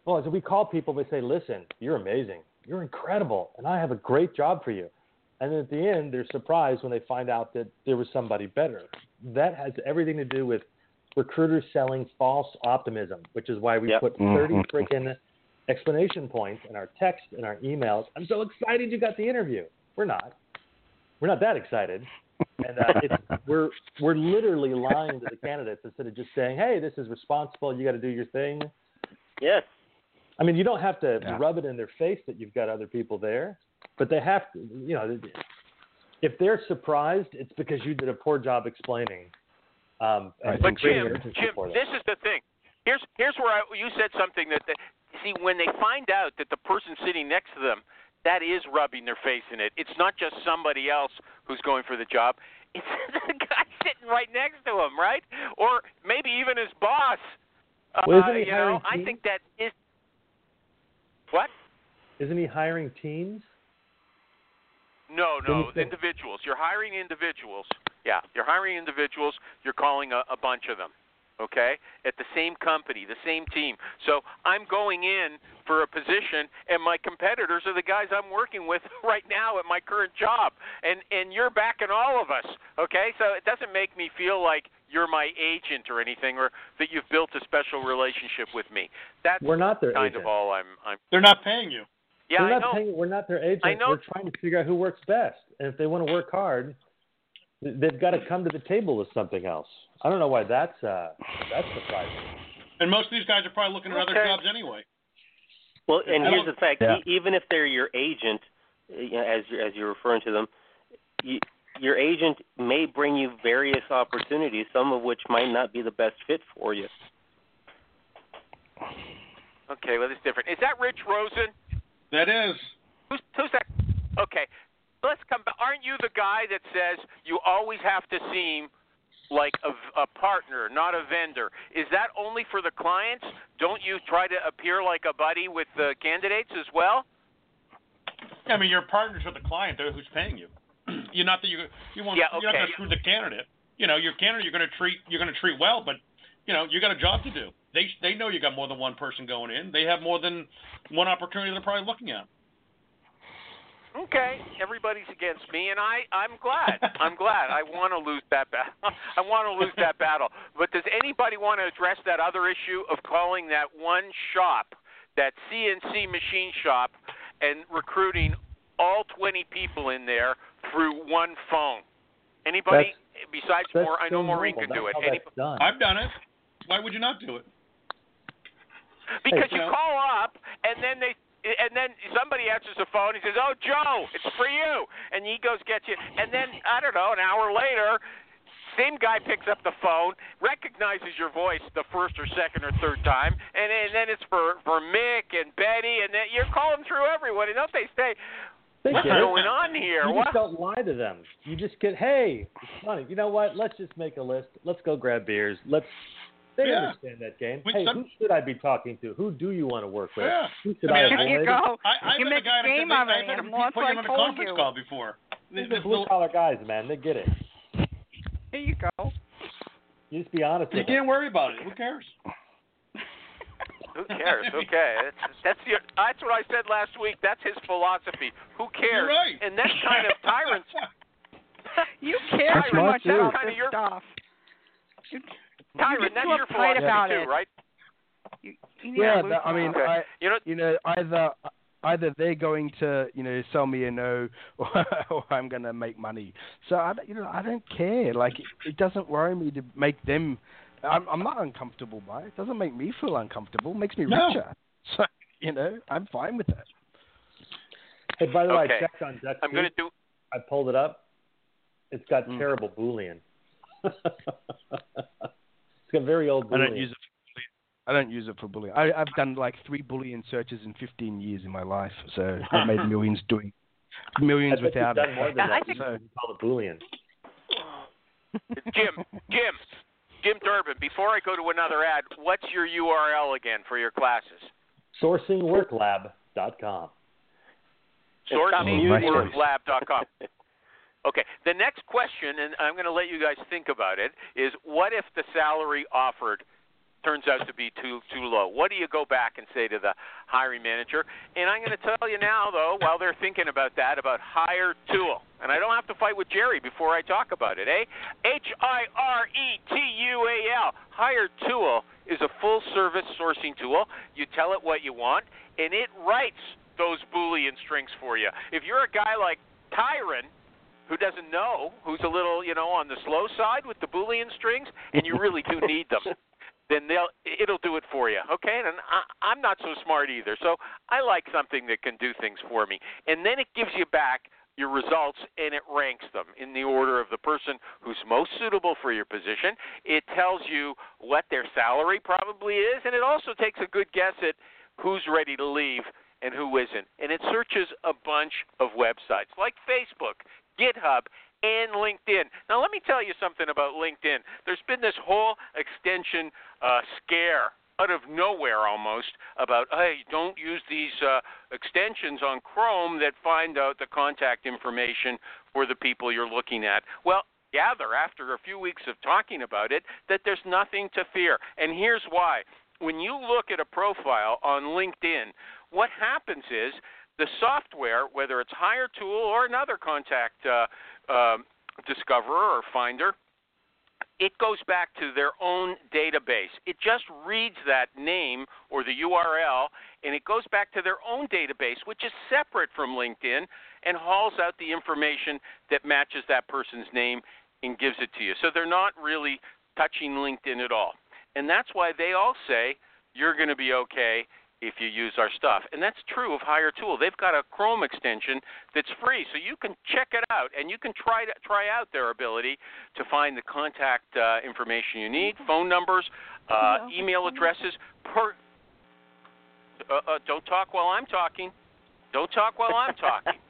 Well, so we call people. We say, "Listen, you're amazing. You're incredible, and I have a great job for you." And then at the end, they're surprised when they find out that there was somebody better. That has everything to do with recruiters selling false optimism, which is why we Yep. put 30 Mhm. freaking explanation points in our text and our emails. I'm so excited you got the interview. We're not. We're not that excited. And uh, it's, we're we're literally lying to the candidates instead of just saying, "Hey, this is responsible. You got to do your thing." Yes. I mean, you don't have to Yeah. rub it in their face that you've got other people there, but they have to. You know, if they're surprised, it's because you did a poor job explaining. Um, Right. But Jim, Jim, this is the thing. Here's here's where I, you said something that, that see when they find out that the person sitting next to them that is rubbing their face in it. It's not just somebody else who's going for the job. It's the guy sitting right next to him, right? Or maybe even his boss. Well, uh, isn't he you know, I teams? think that is what? Isn't he hiring teams? No, no, individuals. You're hiring individuals. Yeah, you're hiring individuals. You're calling a, a bunch of them. Okay, at the same company, the same team. So I'm going in for a position, and my competitors are the guys I'm working with right now at my current job, and and you're backing all of us. Okay, so it doesn't make me feel like you're my agent or anything, or that you've built a special relationship with me. That's We're not their kind agent. of all I'm. I'm. They're not paying you. Yeah, we're I not know. paying, we're not their agent. I know. We're trying to figure out who works best, and if they want to work hard, they've got to come to the table with something else. I don't know why that's uh, that's surprising. And most of these guys are probably looking at other jobs anyway. Well, and here's the fact: Yeah. e- even if they're your agent, uh, you know, as you're, as you're referring to them, you, your agent may bring you various opportunities, some of which might not be the best fit for you. Okay, well, it's different. Is that Rich Rosen? That is. Who's, who's that? Okay, let's come back. Aren't you the guy that says you always have to seem like a, a partner, not a vendor? Is that only for the clients? Don't you try to appear like a buddy with the candidates as well? I mean, you're partners with the client though, who's paying you. you're not that you you want Yeah, you're not going to screw the candidate. You know, your candidate you're going to treat you're going to treat well, but you know you got a job to do. They they know you got more than one person going in. They have more than one opportunity they're probably looking at. Okay, everybody's against me, and I I'm glad. I'm glad. I want to lose that battle. I want to lose that battle. But does anybody want to address that other issue of calling that one shop, that CNC machine shop, and recruiting all 20 people in there through one phone? Anybody besides That's more? I know so Maureen normal. can do it. That's how Any, that's done. I've done it. Why would you not do it? because Hey, you you know- call up and then they and then somebody answers the phone. He says, "Oh, Joe, it's for you," and he goes gets you. And then I don't know, an hour later, same guy picks up the phone, recognizes your voice the first or second or third time, and, and then it's for for Mick and Betty, and then you're calling through everyone. And don't they say, They "What's get going on here?" You What? just don't lie to them. You just get, hey, it's funny. You know what? Let's just make a list. Let's go grab beers. Let's. They Yeah. understand that game. We- hey, some- who should I be talking to? Who do you want to work with? Yeah. Who should I I, avoid? I- you go. I, I've you been make a guy a game that, of it, I've had to put him on a conference you. call before. These This are blue collar guys, man. They get it. Here you go. You just be honest You with them. can't worry about it. Who cares? Who cares? Okay, that's that's your, that's what I said last week. That's his philosophy. Who cares? You're right. And that's kind of Tyron's. You care That's too my much too. about Kinda this your- stuff. You, Tyron, get that's your uptight philosophy about too, it. right? You, you Yeah, to that, I mean. Okay. I, You know, you know, either either they're going to, you know, sell me a no, or, or I'm going to make money. So I, don't- you know, I don't care. Like it, it doesn't worry me to make them. I'm, I'm not uncomfortable by it. It doesn't make me feel uncomfortable. It makes me No. richer. So you know, I'm fine with that. Hey, by the way, I checked on Dutch. I'm going to do. I pulled it up. It's got Mm. terrible Boolean. it's got very old I Boolean. don't use it. For bullying. I don't use it for bullying. I, I've done like three bullying searches in 15 years in my life, so I've made millions doing millions I bet without you've it. done more than I that. think- You can call it Boolean. Jim, Jim, Jim Durbin. Before I go to another ad, what's your URL again for your classes? SourcingWorklab.com. stop muting. SourcingWorklab.com. Okay. The next question, and I'm going to let you guys think about it, is what if the salary offered turns out to be too too low? What do you go back and say to the hiring manager? And I'm going to tell you now, though, while they're thinking about that, about Hire Tool. And I don't have to fight with Jerry before I talk about it, eh? H I R E T U A L. Hire Tool is a full service sourcing tool. You tell it what you want, and it writes those Boolean strings for you. If you're a guy like Tyron, who doesn't know, who's a little, you know, on the slow side with the Boolean strings, and you really do need them, then they'll it'll do it for you. Okay, and I, I'm not so smart either, so I like something that can do things for me, and then it gives you back your results and it ranks them in the order of the person who's most suitable for your position. It tells you what their salary probably is, and it also takes a good guess at who's ready to leave and who isn't. And it searches a bunch of websites like Facebook, GitHub, and LinkedIn. Now, let me tell you something about LinkedIn. There's been this whole extension uh, scare out of nowhere almost about, hey, don't use these uh, extensions on Chrome that find out the contact information for the people you're looking at. Well, gather after a few weeks of talking about it that there's nothing to fear. And here's why. When you look at a profile on LinkedIn, what happens is the software, whether it's Hire Tool or another contact uh, uh, discoverer or finder, it goes back to their own database. It just reads that name or the URL and it goes back to their own database, which is separate from LinkedIn, and hauls out the information that matches that person's name and gives it to you. So they're not really touching LinkedIn at all. And that's why they all say you're going to be okay if you use our stuff. And that's true of Hiretual. They've got a Chrome extension that's free, so you can check it out and you can try to, try out their ability to find the contact uh, information you need, phone numbers, uh, email addresses. Per uh, uh, don't talk while I'm talking. Don't talk while I'm talking.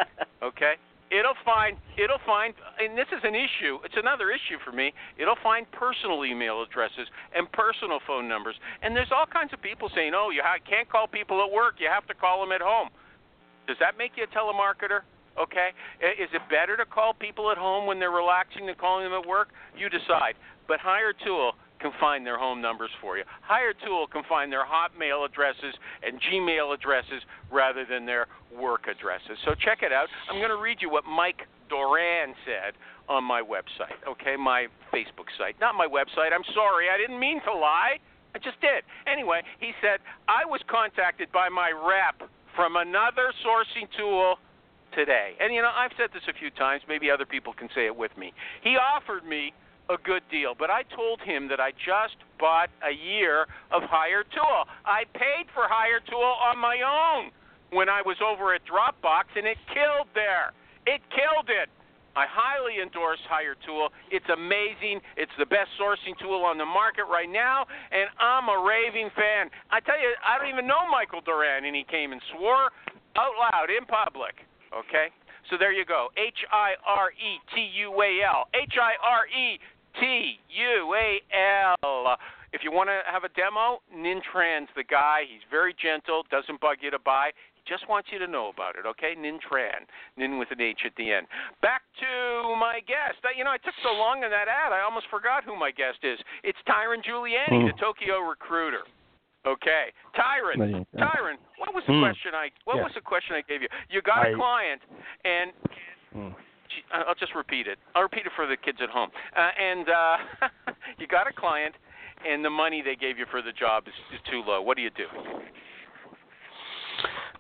Okay. It'll find it'll find and this is an issue. It's another issue for me. It'll find personal email addresses and personal phone numbers. And there's all kinds of people saying, "Oh, you can't call people at work. You have to call them at home." Does that make you a telemarketer? Okay. Is it better to call people at home when they're relaxing than calling them at work? You decide. But Hiretual can find their home numbers for you. Hire Tool can find their Hotmail addresses and Gmail addresses rather than their work addresses. So check it out. I'm going to read you what Mike Doran said on my website, okay, my Facebook site. Not my website. I'm sorry. I didn't mean to lie. I just did. Anyway, he said, I was contacted by my rep from another sourcing tool today. And, you know, I've said this a few times. Maybe other people can say it with me. He offered me a good deal, but I told him that I just bought a year of Hiretual. I paid for Hiretual on my own. when I was over at Dropbox, and it killed there. It killed it. I highly endorse Hiretual. It's amazing. It's the best sourcing tool on the market right now, and I'm a raving fan. I tell you, I don't even know Michael Duran, and he came and swore out loud in public. Okay? So there you go. H I R E T U A L. H I R E T U A L. If you want to have a demo, Ninh Tran's the guy. He's very gentle, doesn't bug you to buy. He just wants you to know about it, okay? Nintran. Nin with an H at the end. Back to my guest. You know, I took so long in that ad, I almost forgot who my guest is. It's Tyron Giuliani, the Tokyo recruiter. Okay, Tyron. Tyron, what was the Hmm. question I? What Yeah. was the question I gave you? You got a I- client, and Mm. I'll just repeat it. I'll repeat it for the kids at home. Uh, and uh, you got a client, and the money they gave you for the job is, is too low. What do you do?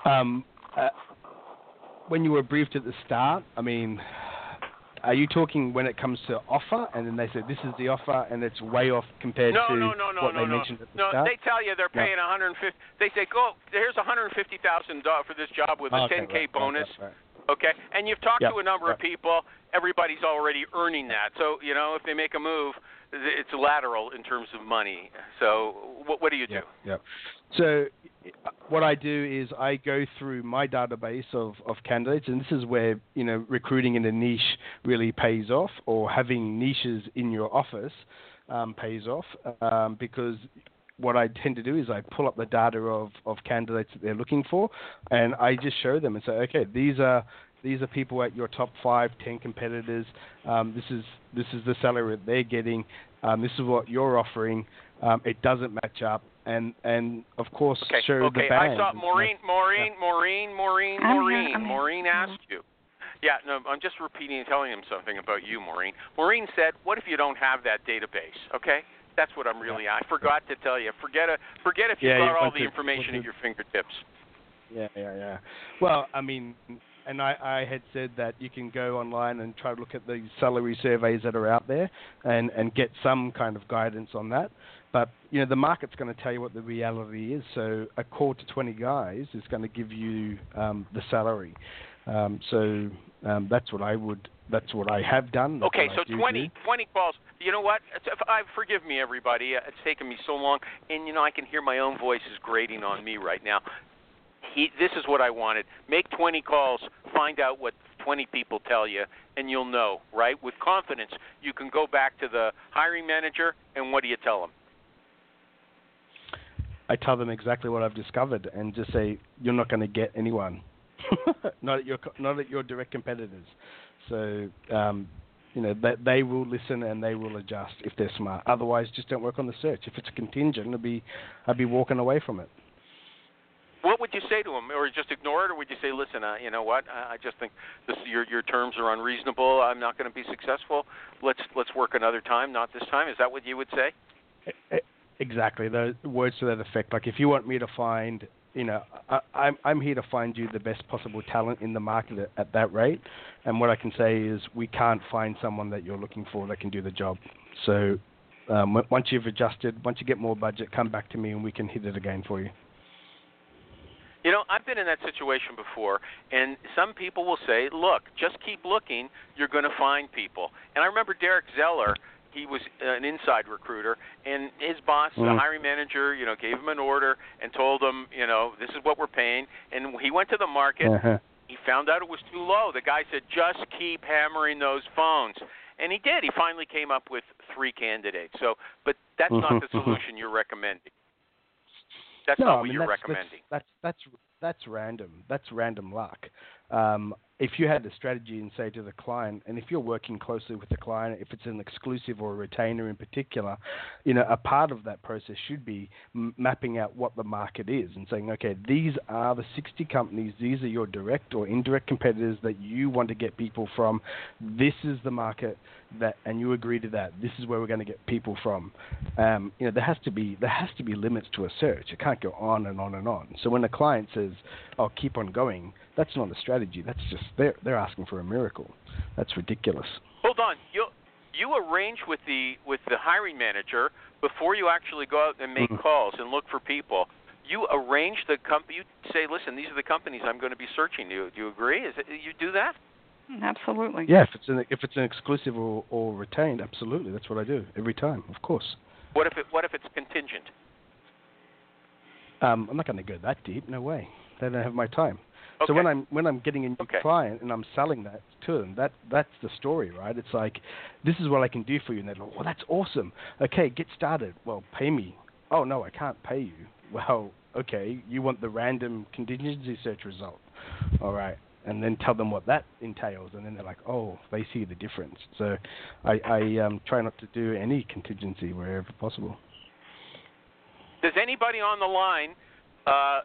Um, uh, when you were briefed at the start, I mean, are you talking when it comes to offer, and then they say this is the offer, and it's way off compared No, to no, no, no, what no, they no. mentioned at the No, start? they tell you they're No. paying 150. They say, go. Here's 150 thousand dollars for this job with a Oh, okay, 10k right, right, bonus. right, right. Okay, and you've talked Yep, to a number of people. Everybody's already earning that. So you know, if they make a move, it's lateral in terms of money. So what, what do you do? Yep. So what I do is I go through my database of, of candidates, and this is where you know recruiting in a niche really pays off, or having niches in your office um, pays off, um, because what I tend to do is I pull up the data of, of candidates that they're looking for, and I just show them and say, okay, these are these are people at your top five, ten competitors. Um, this is this is the salary that they're getting. Um, this is what you're offering. Um, it doesn't match up, and and of course Okay, show okay. the I band. saw Maureen, Maureen, Maureen, Maureen, I'm here, Maureen. I'm here. Maureen asked you. Yeah, no, I'm just repeating and telling him something about you, Maureen. Maureen said, "What if you don't have that database?" Okay, that's what I'm really. I forgot to tell you. Forget a, forget if you've Yeah, got all the information at your fingertips. Yeah, yeah, yeah. Well, I mean, and I, I had said that you can go online and try to look at the salary surveys that are out there and, and get some kind of guidance on that. But you know, the market's going to tell you what the reality is. So a call to 20 guys is going to give you um, the salary. Um, so um, that's what I would. That's what I have done. That's Okay, so I 20, do. 20 calls. You know what? It's, I forgive me, everybody. Uh, It's taken me so long, and you know I can hear my own voice is grating on me right now. He, this is what I wanted. Make 20 calls. Find out what 20 people tell you, and you'll know, right? With confidence, you can go back to the hiring manager, and what do you tell them? I tell them exactly what I've discovered and just say you're not going to get anyone, not at your not at your direct competitors. So um, you know that they will listen and they will adjust if they're smart. Otherwise, just don't work on the search. If it's a contingent, it'll be I'd be walking away from it. What would you say to them, or just ignore it, or would you say, "Listen, uh, you know what? I I just think this, your your terms are unreasonable. I'm not going to be successful. Let's let's work another time, not this time." Is that what you would say? Exactly, the words to that effect. Like if you want me to find, you know, I, I'm I'm here to find you the best possible talent in the market at, at that rate. And what I can say is we can't find someone that you're looking for that can do the job. So um, once you've adjusted, once you get more budget, come back to me and we can hit it again for you. You know, I've been in that situation before, and some people will say, "Look, just keep looking. You're going to find people." And I remember Derek Zeller. He was an inside recruiter, and his boss, the Mm. hiring manager, you know, gave him an order and told him, you know, this is what we're paying. And he went to the market. Uh-huh. He found out it was too low. The guy said, "Just keep hammering those phones," and he did. He finally came up with three candidates. So, but that's not the Mhm, mhm. solution you're recommending. That's no, not I what mean, you're that's, recommending. That's, that's that's that's random. That's random luck. Um, if you had a strategy and say to the client, and if you're working closely with the client, if it's an exclusive or a retainer in particular, you know, a part of that process should be m- mapping out what the market is and saying, okay, these are the 60 companies, these are your direct or indirect competitors that you want to get people from. This is the market that, and you agree to that. This is where we're going to get people from. Um, you know, there has to be there has to be limits to a search. It can't go on and on and on. So when a client says, "Oh, keep on going," that's not a strategy. That's just they're they're asking for a miracle. That's ridiculous. Hold on. You you arrange with the with the hiring manager before you actually go out and make Mhm. calls and look for people. you arrange the company. You say, listen, these are the companies I'm going to be searching. Do you, do you agree? Is it, you do that? Absolutely. Yeah, if it's an if it's an exclusive or, or retained, absolutely, that's what I do every time, of course. What if it What if it's contingent? Um, I'm not going to go that deep. No way. They don't have my time. Okay. So when I'm when I'm getting a new Okay. client and I'm selling that to them, that that's the story, right? It's like, this is what I can do for you, and they're like, well, that's awesome. Okay, get started. Well, pay me. Oh no, I can't pay you. Well, okay, you want the random contingency search result. All right, and then tell them what that entails, and then they're like, oh, they see the difference. So I, I um, try not to do any contingency wherever possible. Does anybody on the line uh,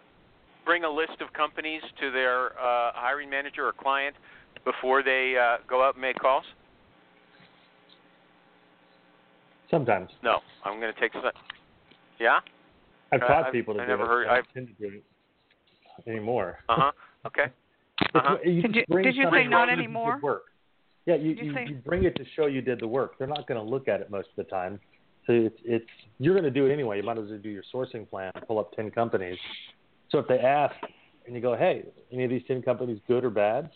bring a list of companies to their uh, hiring manager or client before they uh, go out and make calls? Sometimes. No, I'm going to take some. Yeah. I've Uh, taught I've- people to I do never it. heard- I I've- don't tend to do it anymore. Uh huh. Okay. Uh-huh. you Did you- did you say not anymore? Work. Yeah, you, you you, say- you bring it to show you did the work. They're not going to look at it most of the time. So it's it's you're going to do it anyway. You might as well do your sourcing plan, pull up ten companies. So if they ask and you go, hey, any of these ten companies good or bad?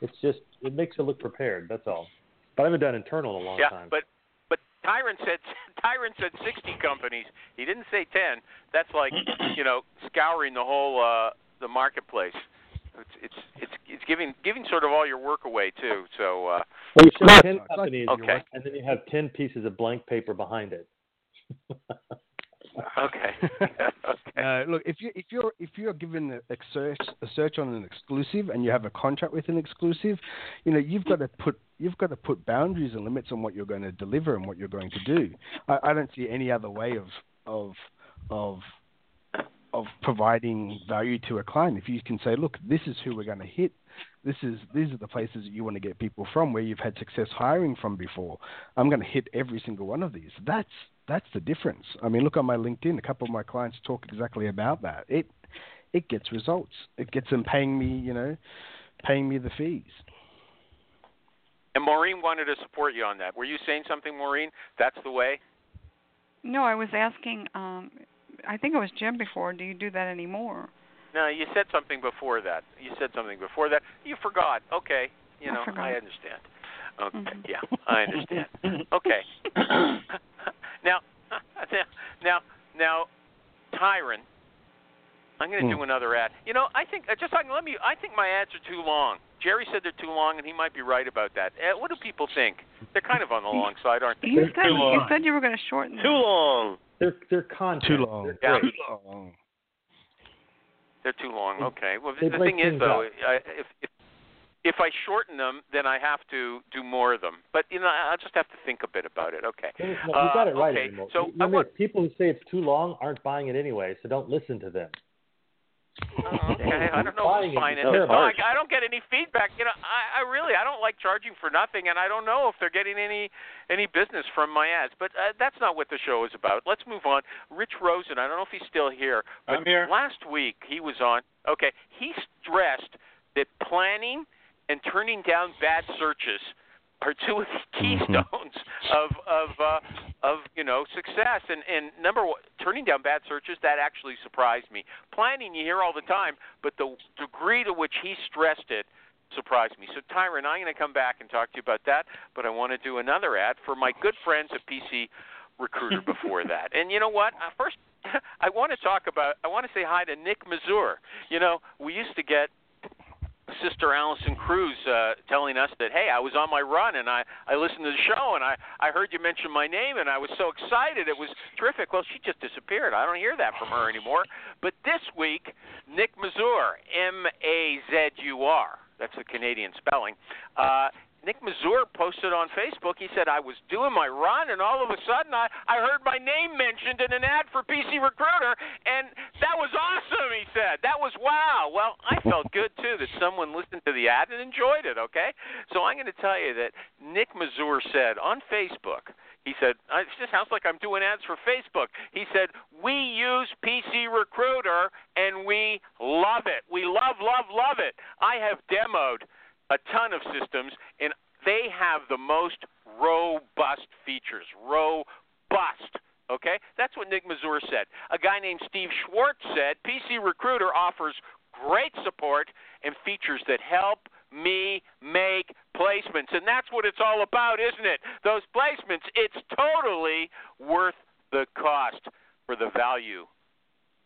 It's just it makes it look prepared. That's all. But I haven't done internal in a long Yeah, time. but but Tyron said Tyron said 60 companies. He didn't say 10. That's like you know scouring the whole uh, the marketplace. It's it's it's it's giving giving sort of all your work away too. So uh, Well, you show ten companies, Okay. and then you have ten pieces of blank paper behind it. okay. Uh, look, if you if you're if you're given a, a search a search on an exclusive and you have a contract with an exclusive, you know you've got to put you've got to put boundaries and limits on what you're going to deliver and what you're going to do. I, I don't see any other way of of of of providing value to a client. If you can say, look, this is who we're going to hit. This is these are the places that you want to get people from where you've had success hiring from before. I'm going to hit every single one of these. That's that's the difference. I mean, look on my LinkedIn. A couple of my clients talk exactly about that. It it gets results. It gets them paying me, you know, paying me the fees. And Maureen wanted to support you on that. Were you saying something, Maureen? That's the way. No, I was asking. um I think it was Jim before. Do you do that anymore? No, you said something before that. You said something before that. You forgot. Okay. You I know, forgot. I understand. Okay. Mhm. Yeah, I understand. okay. now, now, now, Tyron. I'm going to Hmm. do another ad. You know, I think uh, just like, let me. I think my ads are too long. Jerry said they're too long, and he might be right about that. Uh, what do people think? They're kind of on the long side, aren't they? You said you said you were going to shorten. Them. Too long. They're they're content. Too long. They're Yeah. Too long. They're too long. Okay. Well, They the thing is, though. I, if, if if I shorten them, then I have to do more of them. But you know, I'll just have to think a bit about it. Okay. No, you got it Uh, right okay. anymore. So You- I remember, want. people who say it's too long aren't buying it anyway, so don't listen to them. Oh, okay. I don't know Buying who's it buying it. is No, I. I don't get any feedback. You know, I, I really I don't like charging for nothing, and I don't know if they're getting any any business from my ads. But uh, that's not what the show is about. Let's move on. Rich Rosen. I don't know if he's still here. But I'm here. Last week he was on. Okay, he stressed that planning and turning down bad searches are two of the keystones of of uh, of you know success. And and number one, turning down bad searches that actually surprised me. Planning you hear all the time, but the degree to which he stressed it surprised me. So Tyron, I'm going to come back and talk to you about that, but I want to do another ad for my good friends at PC Recruiter before that. And you know what? Uh, first, I want to talk about. I want to say hi to Nick Mazur. You know, we used to get Sister Allison Cruz uh, telling us that, hey, I was on my run and I, I listened to the show and I, I heard you mention my name and I was so excited. It was terrific. Well, she just disappeared. I don't hear that from her anymore. But this week, Nick Mazur, M A Z U R, that's the Canadian spelling. Uh, Nick Mazur posted on Facebook. He said, I was doing my run, and all of a sudden I, I heard my name mentioned in an ad for PC Recruiter, and that was awesome, he said. That was wow. Well, I felt good, too, that someone listened to the ad and enjoyed it, okay? So I'm going to tell you that Nick Mazur said on Facebook, he said, it just sounds like I'm doing ads for Facebook. He said, We use PC Recruiter and we love it. We love, love, love it. I have demoed a ton of systems and they have the most robust features. Robust Okay, that's what Nick Mazur said. A guy named Steve Schwartz said PC Recruiter offers great support and features that help me make placements. And that's what it's all about, isn't it? Those placements, it's totally worth the cost for the value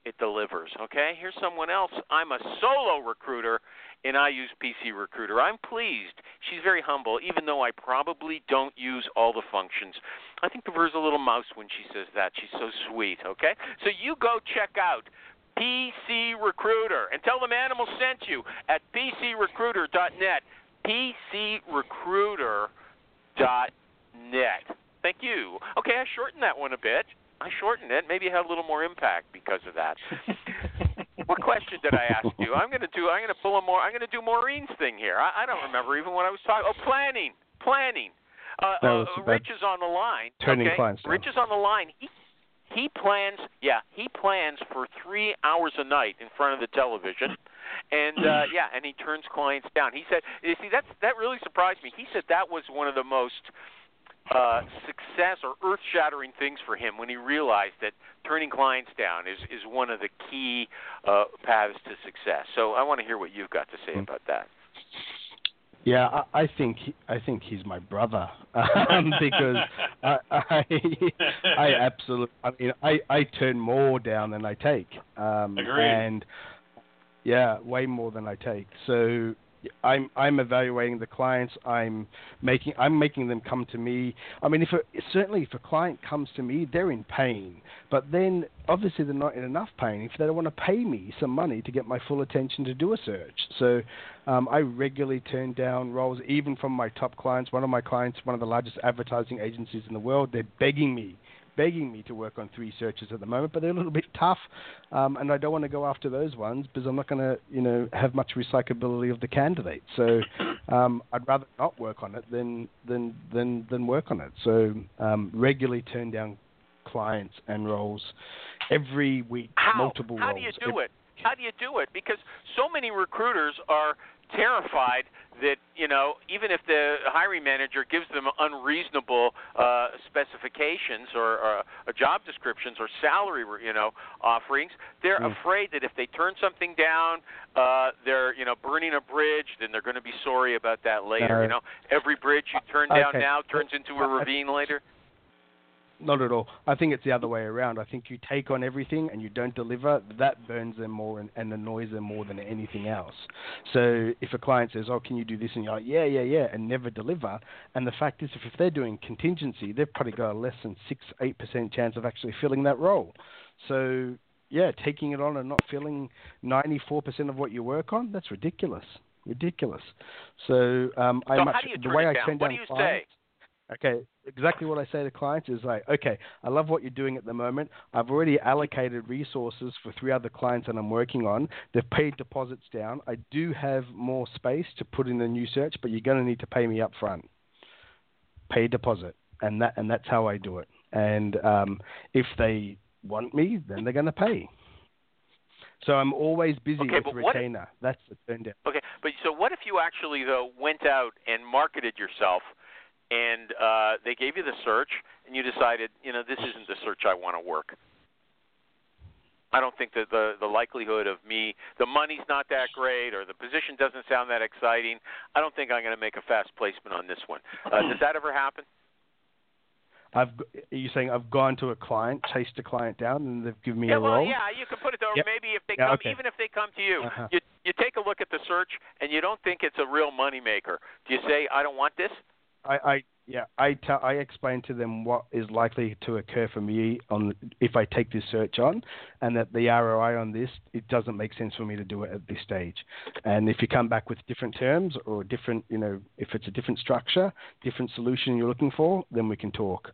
it delivers. Okay, here's someone else. I'm a solo recruiter and I use PC Recruiter. I'm pleased. She's very humble, even though I probably don't use all the functions. I think Bever's a little mouse when she says that. She's so sweet, okay? So you go check out PC Recruiter and tell them Animal sent you at PCRecruiter.net. PCRecruiter.net. Thank you. Okay, I shortened that one a bit. I shortened it. Maybe it had a little more impact because of that. what question did I ask you? I'm going to do. I'm to pull a more. I'm to do Maureen's thing here. I, I don't remember even what I was talking. Oh, planning, planning. Uh, uh, Rich is on the line. Turning okay? clients down. Rich is on the line. He he plans. Yeah, he plans for three hours a night in front of the television. And uh, yeah, and he turns clients down. He said, "You see, that's that really surprised me." He said that was one of the most uh, success or earth-shattering things for him when he realized that turning clients down is is one of the key uh, paths to success. So I want to hear what you've got to say Mm. about that. Yeah, I, I think he, I think he's my brother um, because I, I I absolutely I mean I I turn more down than I take. Um, Agreed. And yeah, way more than I take. So I'm I'm evaluating the clients. I'm making I'm making them come to me. I mean, if a, certainly if a client comes to me, they're in pain, but then obviously they're not in enough pain if they don't want to pay me some money to get my full attention to do a search. So um, I regularly turn down roles, even from my top clients. One of my clients, one of the largest advertising agencies in the world, they're begging me begging me to work on three searches at the moment, but they're a little bit tough, um, and I don't want to go after those ones because I'm not going to, you know, have much recyclability of the candidate. So um, I'd rather not work on it than than than than work on it. So um, regularly turn down clients and roles every week, How? multiple How roles. do you do it? How do you do it? Because so many recruiters are terrified that you know even if the hiring manager gives them unreasonable uh, specifications or, or uh, job descriptions or salary you know offerings, they're Mm. afraid that if they turn something down, uh, they're you know burning a bridge. Then they're going to be sorry about that later. Uh, you know, every bridge you turn down okay. now turns into a Uh, ravine later. Not at all. I think it's the other way around. I think you take on everything and you don't deliver, that burns them more and, and annoys them more than anything else. So if a client says, "Oh, can you do this?" and you're like, "Yeah, yeah, yeah," and never deliver, and the fact is, if, if they're doing contingency, they've probably got a less than six, eight percent chance of actually filling that role. So yeah, taking it on and not filling 94% of what you work on, that's ridiculous. Ridiculous. So um, I So much how do you the way I down? turn What down clients, say? Okay, exactly what I say to clients is like, okay, I love what you're doing at the moment. I've already allocated resources for three other clients that I'm working on. They've paid deposits down. I do have more space to put in a new search, but you're going to need to pay me up front. Pay deposit, and that and that's how I do it. And um, if they want me, then they're going to pay. So I'm always busy Okay, with what if- retainer. That's the turn down. Okay, but so what if you actually though went out and marketed yourself, and uh, they gave you the search, and you decided, you know, this isn't the search I want to work. I don't think that the the likelihood of me, the money's not that great, or the position doesn't sound that exciting. I don't think I'm going to make a fast placement on this one. Uh, does that ever happen? I've are you saying I've gone to a client, chased a client down, and they've given me yeah, a well, role? yeah, you can put it there. Yep. Maybe if they Yeah, come, okay. even if they come to you, Uh-huh. you you take a look at the search, and you don't think it's a real moneymaker. Do you say, I don't want this? I, I yeah, I tell I explain to them what is likely to occur for me on if I take this search on, and that the ROI on this it doesn't make sense for me to do it at this stage. And if you come back with different terms or different, you know, if it's a different structure, different solution you're looking for, then we can talk.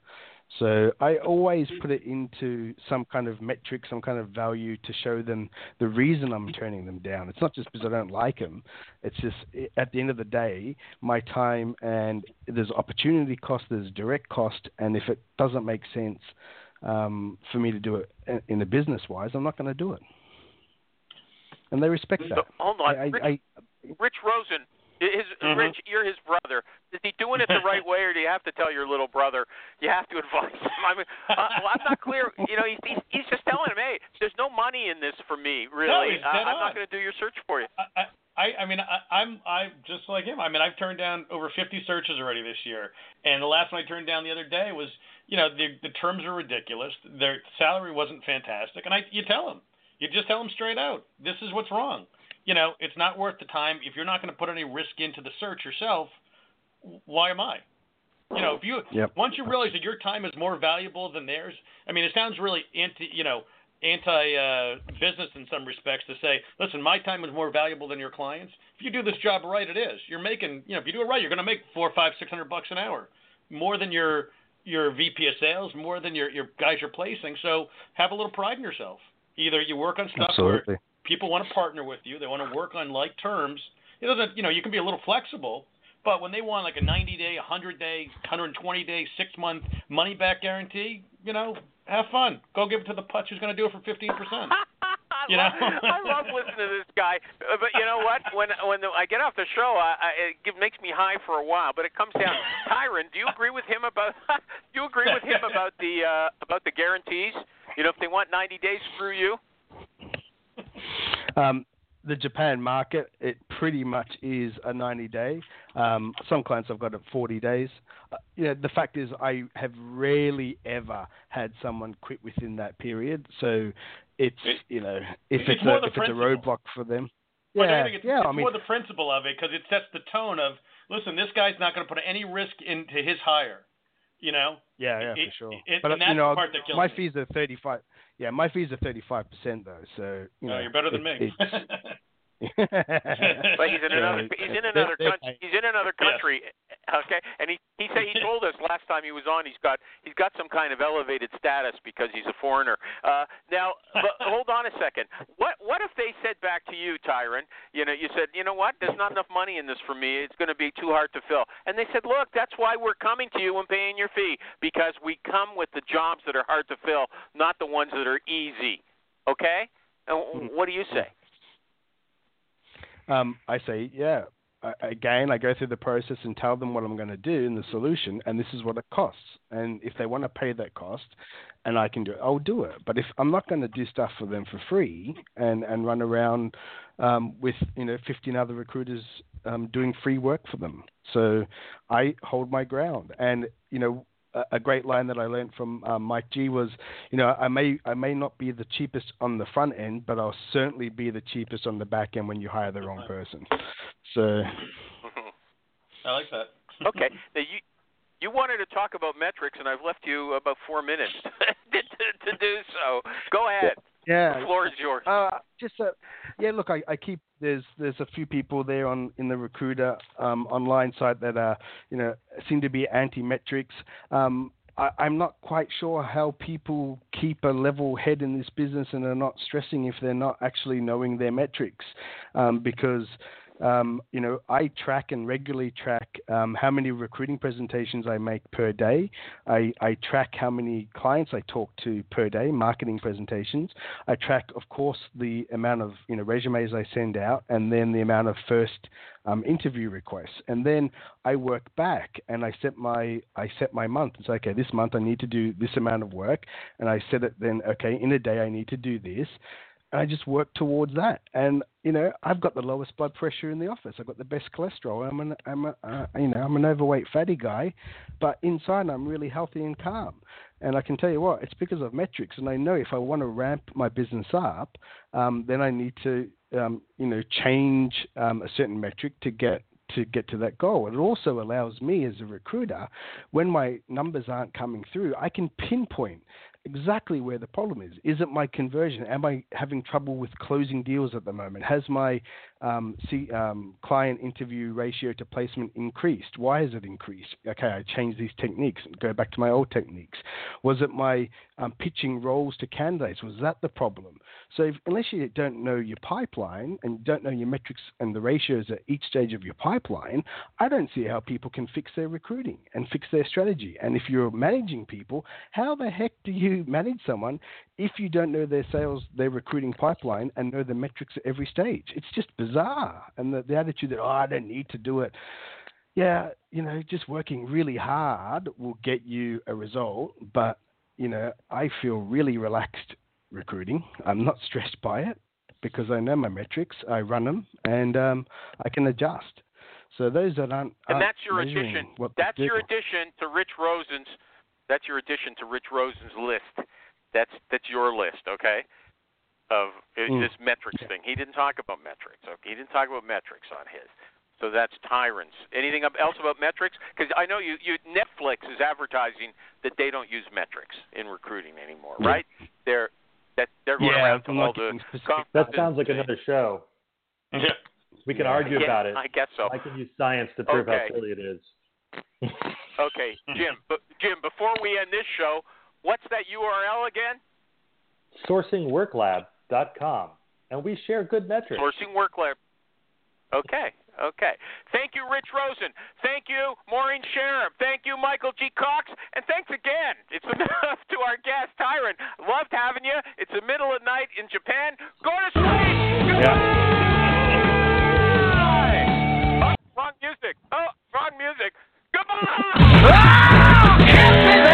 So I always put it into some kind of metric, some kind of value to show them the reason I'm turning them down. It's not just because I don't like them. It's just at the end of the day, my time and there's opportunity cost, there's direct cost, and if it doesn't make sense um, for me to do it in- a business wise, I'm not going to do it. And they respect that. Hold on, I, I, Rich, I, Rich Rosen His Mhm. Rich, you're his brother. Is he doing it the right way, or do you have to tell your little brother? You have to advise him. I mean, uh, well, I'm not clear. You know, he's, he's he's just telling him, hey, there's no money in this for me, really. he's I, I'm not going to do your search for you. I, I, I mean, I, I'm, I just like him. I mean, I've turned down over 50 searches already this year, and the last one I turned down the other day was, you know, the the terms are ridiculous. Their salary wasn't fantastic, and I, you tell them, you just tell them straight out, this is what's wrong. You know, it's not worth the time if you're not going to put any risk into the search yourself. Why am I? You know, if you Yep. once you realize that your time is more valuable than theirs, I mean, it sounds really anti, you know, anti uh, business in some respects to say, listen, my time is more valuable than your clients. If you do this job right, it is. You're making, you know, if you do it right, you're going to make four, five, six hundred bucks an hour, more than your your VP of sales, more than your your guys you're placing. So have a little pride in yourself. Either you work on stuff where Absolutely. People want to partner with you, they want to work on like terms. It doesn't, you know, you can be a little flexible, but when they want like a 90 day, 100 day, 120 day, six month money back guarantee, you know, have fun. Go give it to the putz who's going to do it for 15%. I You know? love, I love listening to this guy, but you know what? When when the, I get off the show, I, I, it give- makes me high for a while. But it comes down. Tyron, do you agree with him about? do you agree with him about the uh, about the guarantees? You know, if they want 90 days, screw you. Um, the Japan market, it pretty much is a 90 day. Um, some clients I've got at 40 days. Uh, you know, the fact is, I have rarely ever had someone quit within that period. So it's you know, if It's it's, a if it's a roadblock for them. Well, yeah, I think it's, yeah. it's I mean, more the principle of it because it sets the tone of, listen, this guy's not going to put any risk into his hire. You know? Yeah, yeah, It- for sure. it- but and that's you know, the part that kills my me. fees are thirty five. Yeah, my fees are thirty five percent though. So you Oh, know, you're better than me. it's- But he's in another he's in another country. He's in another Yes. country. Okay, and he he said he told us last time he was on he's got he's got some kind of elevated status because he's a foreigner. Uh, now, but hold on a second. What what if they said back to you, Tyron? You know, you said, you know what? There's not enough money in this for me. It's going to be too hard to fill. And they said, look, that's why we're coming to you and paying your fee because we come with the jobs that are hard to fill, not the ones that are easy. Okay? And what do you say? Um, I say, yeah. Again, I go through the process and tell them what I'm going to do and the solution, and this is what it costs. And if they want to pay that cost, and I can do it, I'll do it. But if I'm not going to do stuff for them for free and and run around um, with you know 15 other recruiters um, doing free work for them, so I hold my ground. And you know, a- a great line that I learned from um, Mike G was, you know, I may I may not be the cheapest on the front end, but I'll certainly be the cheapest on the back end when you hire the wrong person. So I like that. okay. Now you you wanted to talk about metrics, and I've left you about four minutes to, to, to do so. Go ahead. yeah, The floor is yours. Uh, just uh, yeah. Look, I, I keep there's there's a few people there on in the recruiter um, online site that are you know seem to be anti metrics. Um, I, I'm not quite sure how people keep a level head in this business and are not stressing if they're not actually knowing their metrics, um, because um, you know, I track and regularly track um, how many recruiting presentations I make per day. I, I track how many clients I talk to per day, marketing presentations. I track, of course, the amount of you know resumes I send out, and then the amount of first um, interview requests. And then I work back and I set my I set my month. It's okay. This month I need to do this amount of work, and I set it then. Okay, in a day I need to do this. And I just work towards that. And you know, I've got the lowest blood pressure in the office. I've got the best cholesterol. I'm an I'm a uh, you know I'm an overweight fatty guy, but inside I'm really healthy and calm. And I can tell you what, it's because of metrics. And I know if I want to ramp my business up, um, then I need to um, you know change um, a certain metric to get to get to that goal. It also allows me as a recruiter, when my numbers aren't coming through, I can pinpoint exactly where the problem is. Is it my conversion? Am I having trouble with closing deals at the moment? Has my um, see, um, client interview ratio to placement increased? Why has it increased? Okay, I changed these techniques and go back to my old techniques. Was it my um, pitching roles to candidates? Was that the problem? So if, unless you don't know your pipeline and don't know your metrics and the ratios at each stage of your pipeline, I don't see how people can fix their recruiting and fix their strategy. And if you're managing people, how the heck do you you manage someone if you don't know their sales, their recruiting pipeline, and know the metrics at every stage? It's just bizarre. And the, the attitude that, oh, I don't need to do it. Yeah, you know, just working really hard will get you a result. But, you know, I feel really relaxed recruiting. I'm not stressed by it because I know my metrics, I run them, and um, I can adjust. So those that aren't, and aren't that's your addition. That's your addition to Rich Rosen's. That's your addition to Rich Rosen's list. That's that's your list, okay? Of uh, Mm. this metrics thing. He didn't talk about metrics. Okay, he didn't talk about metrics on his. So that's Tyron's. Anything else about metrics? Because I know you, you Netflix is advertising that they don't use metrics in recruiting anymore, Yeah. right? They're that they're going Yeah, around to all not the. That sounds like another show. Yeah. We can Yeah. argue I guess, about it. I guess so. I can use science to prove Okay. how silly it is. Okay, Jim. But Jim, before we end this show, what's that URL again? Sourcingworklab.com. And we share good metrics. Sourcing Work Lab. Okay, okay. Thank you, Rich Rosen. Thank you, Maureen Sharib. Thank you, Michael G. Cox. And thanks again. It's enough to our guest, Tyron. Loved having you. It's the middle of night in Japan. Go to sleep. Goodbye. Oh, wrong music. Oh, wrong music. With ah! the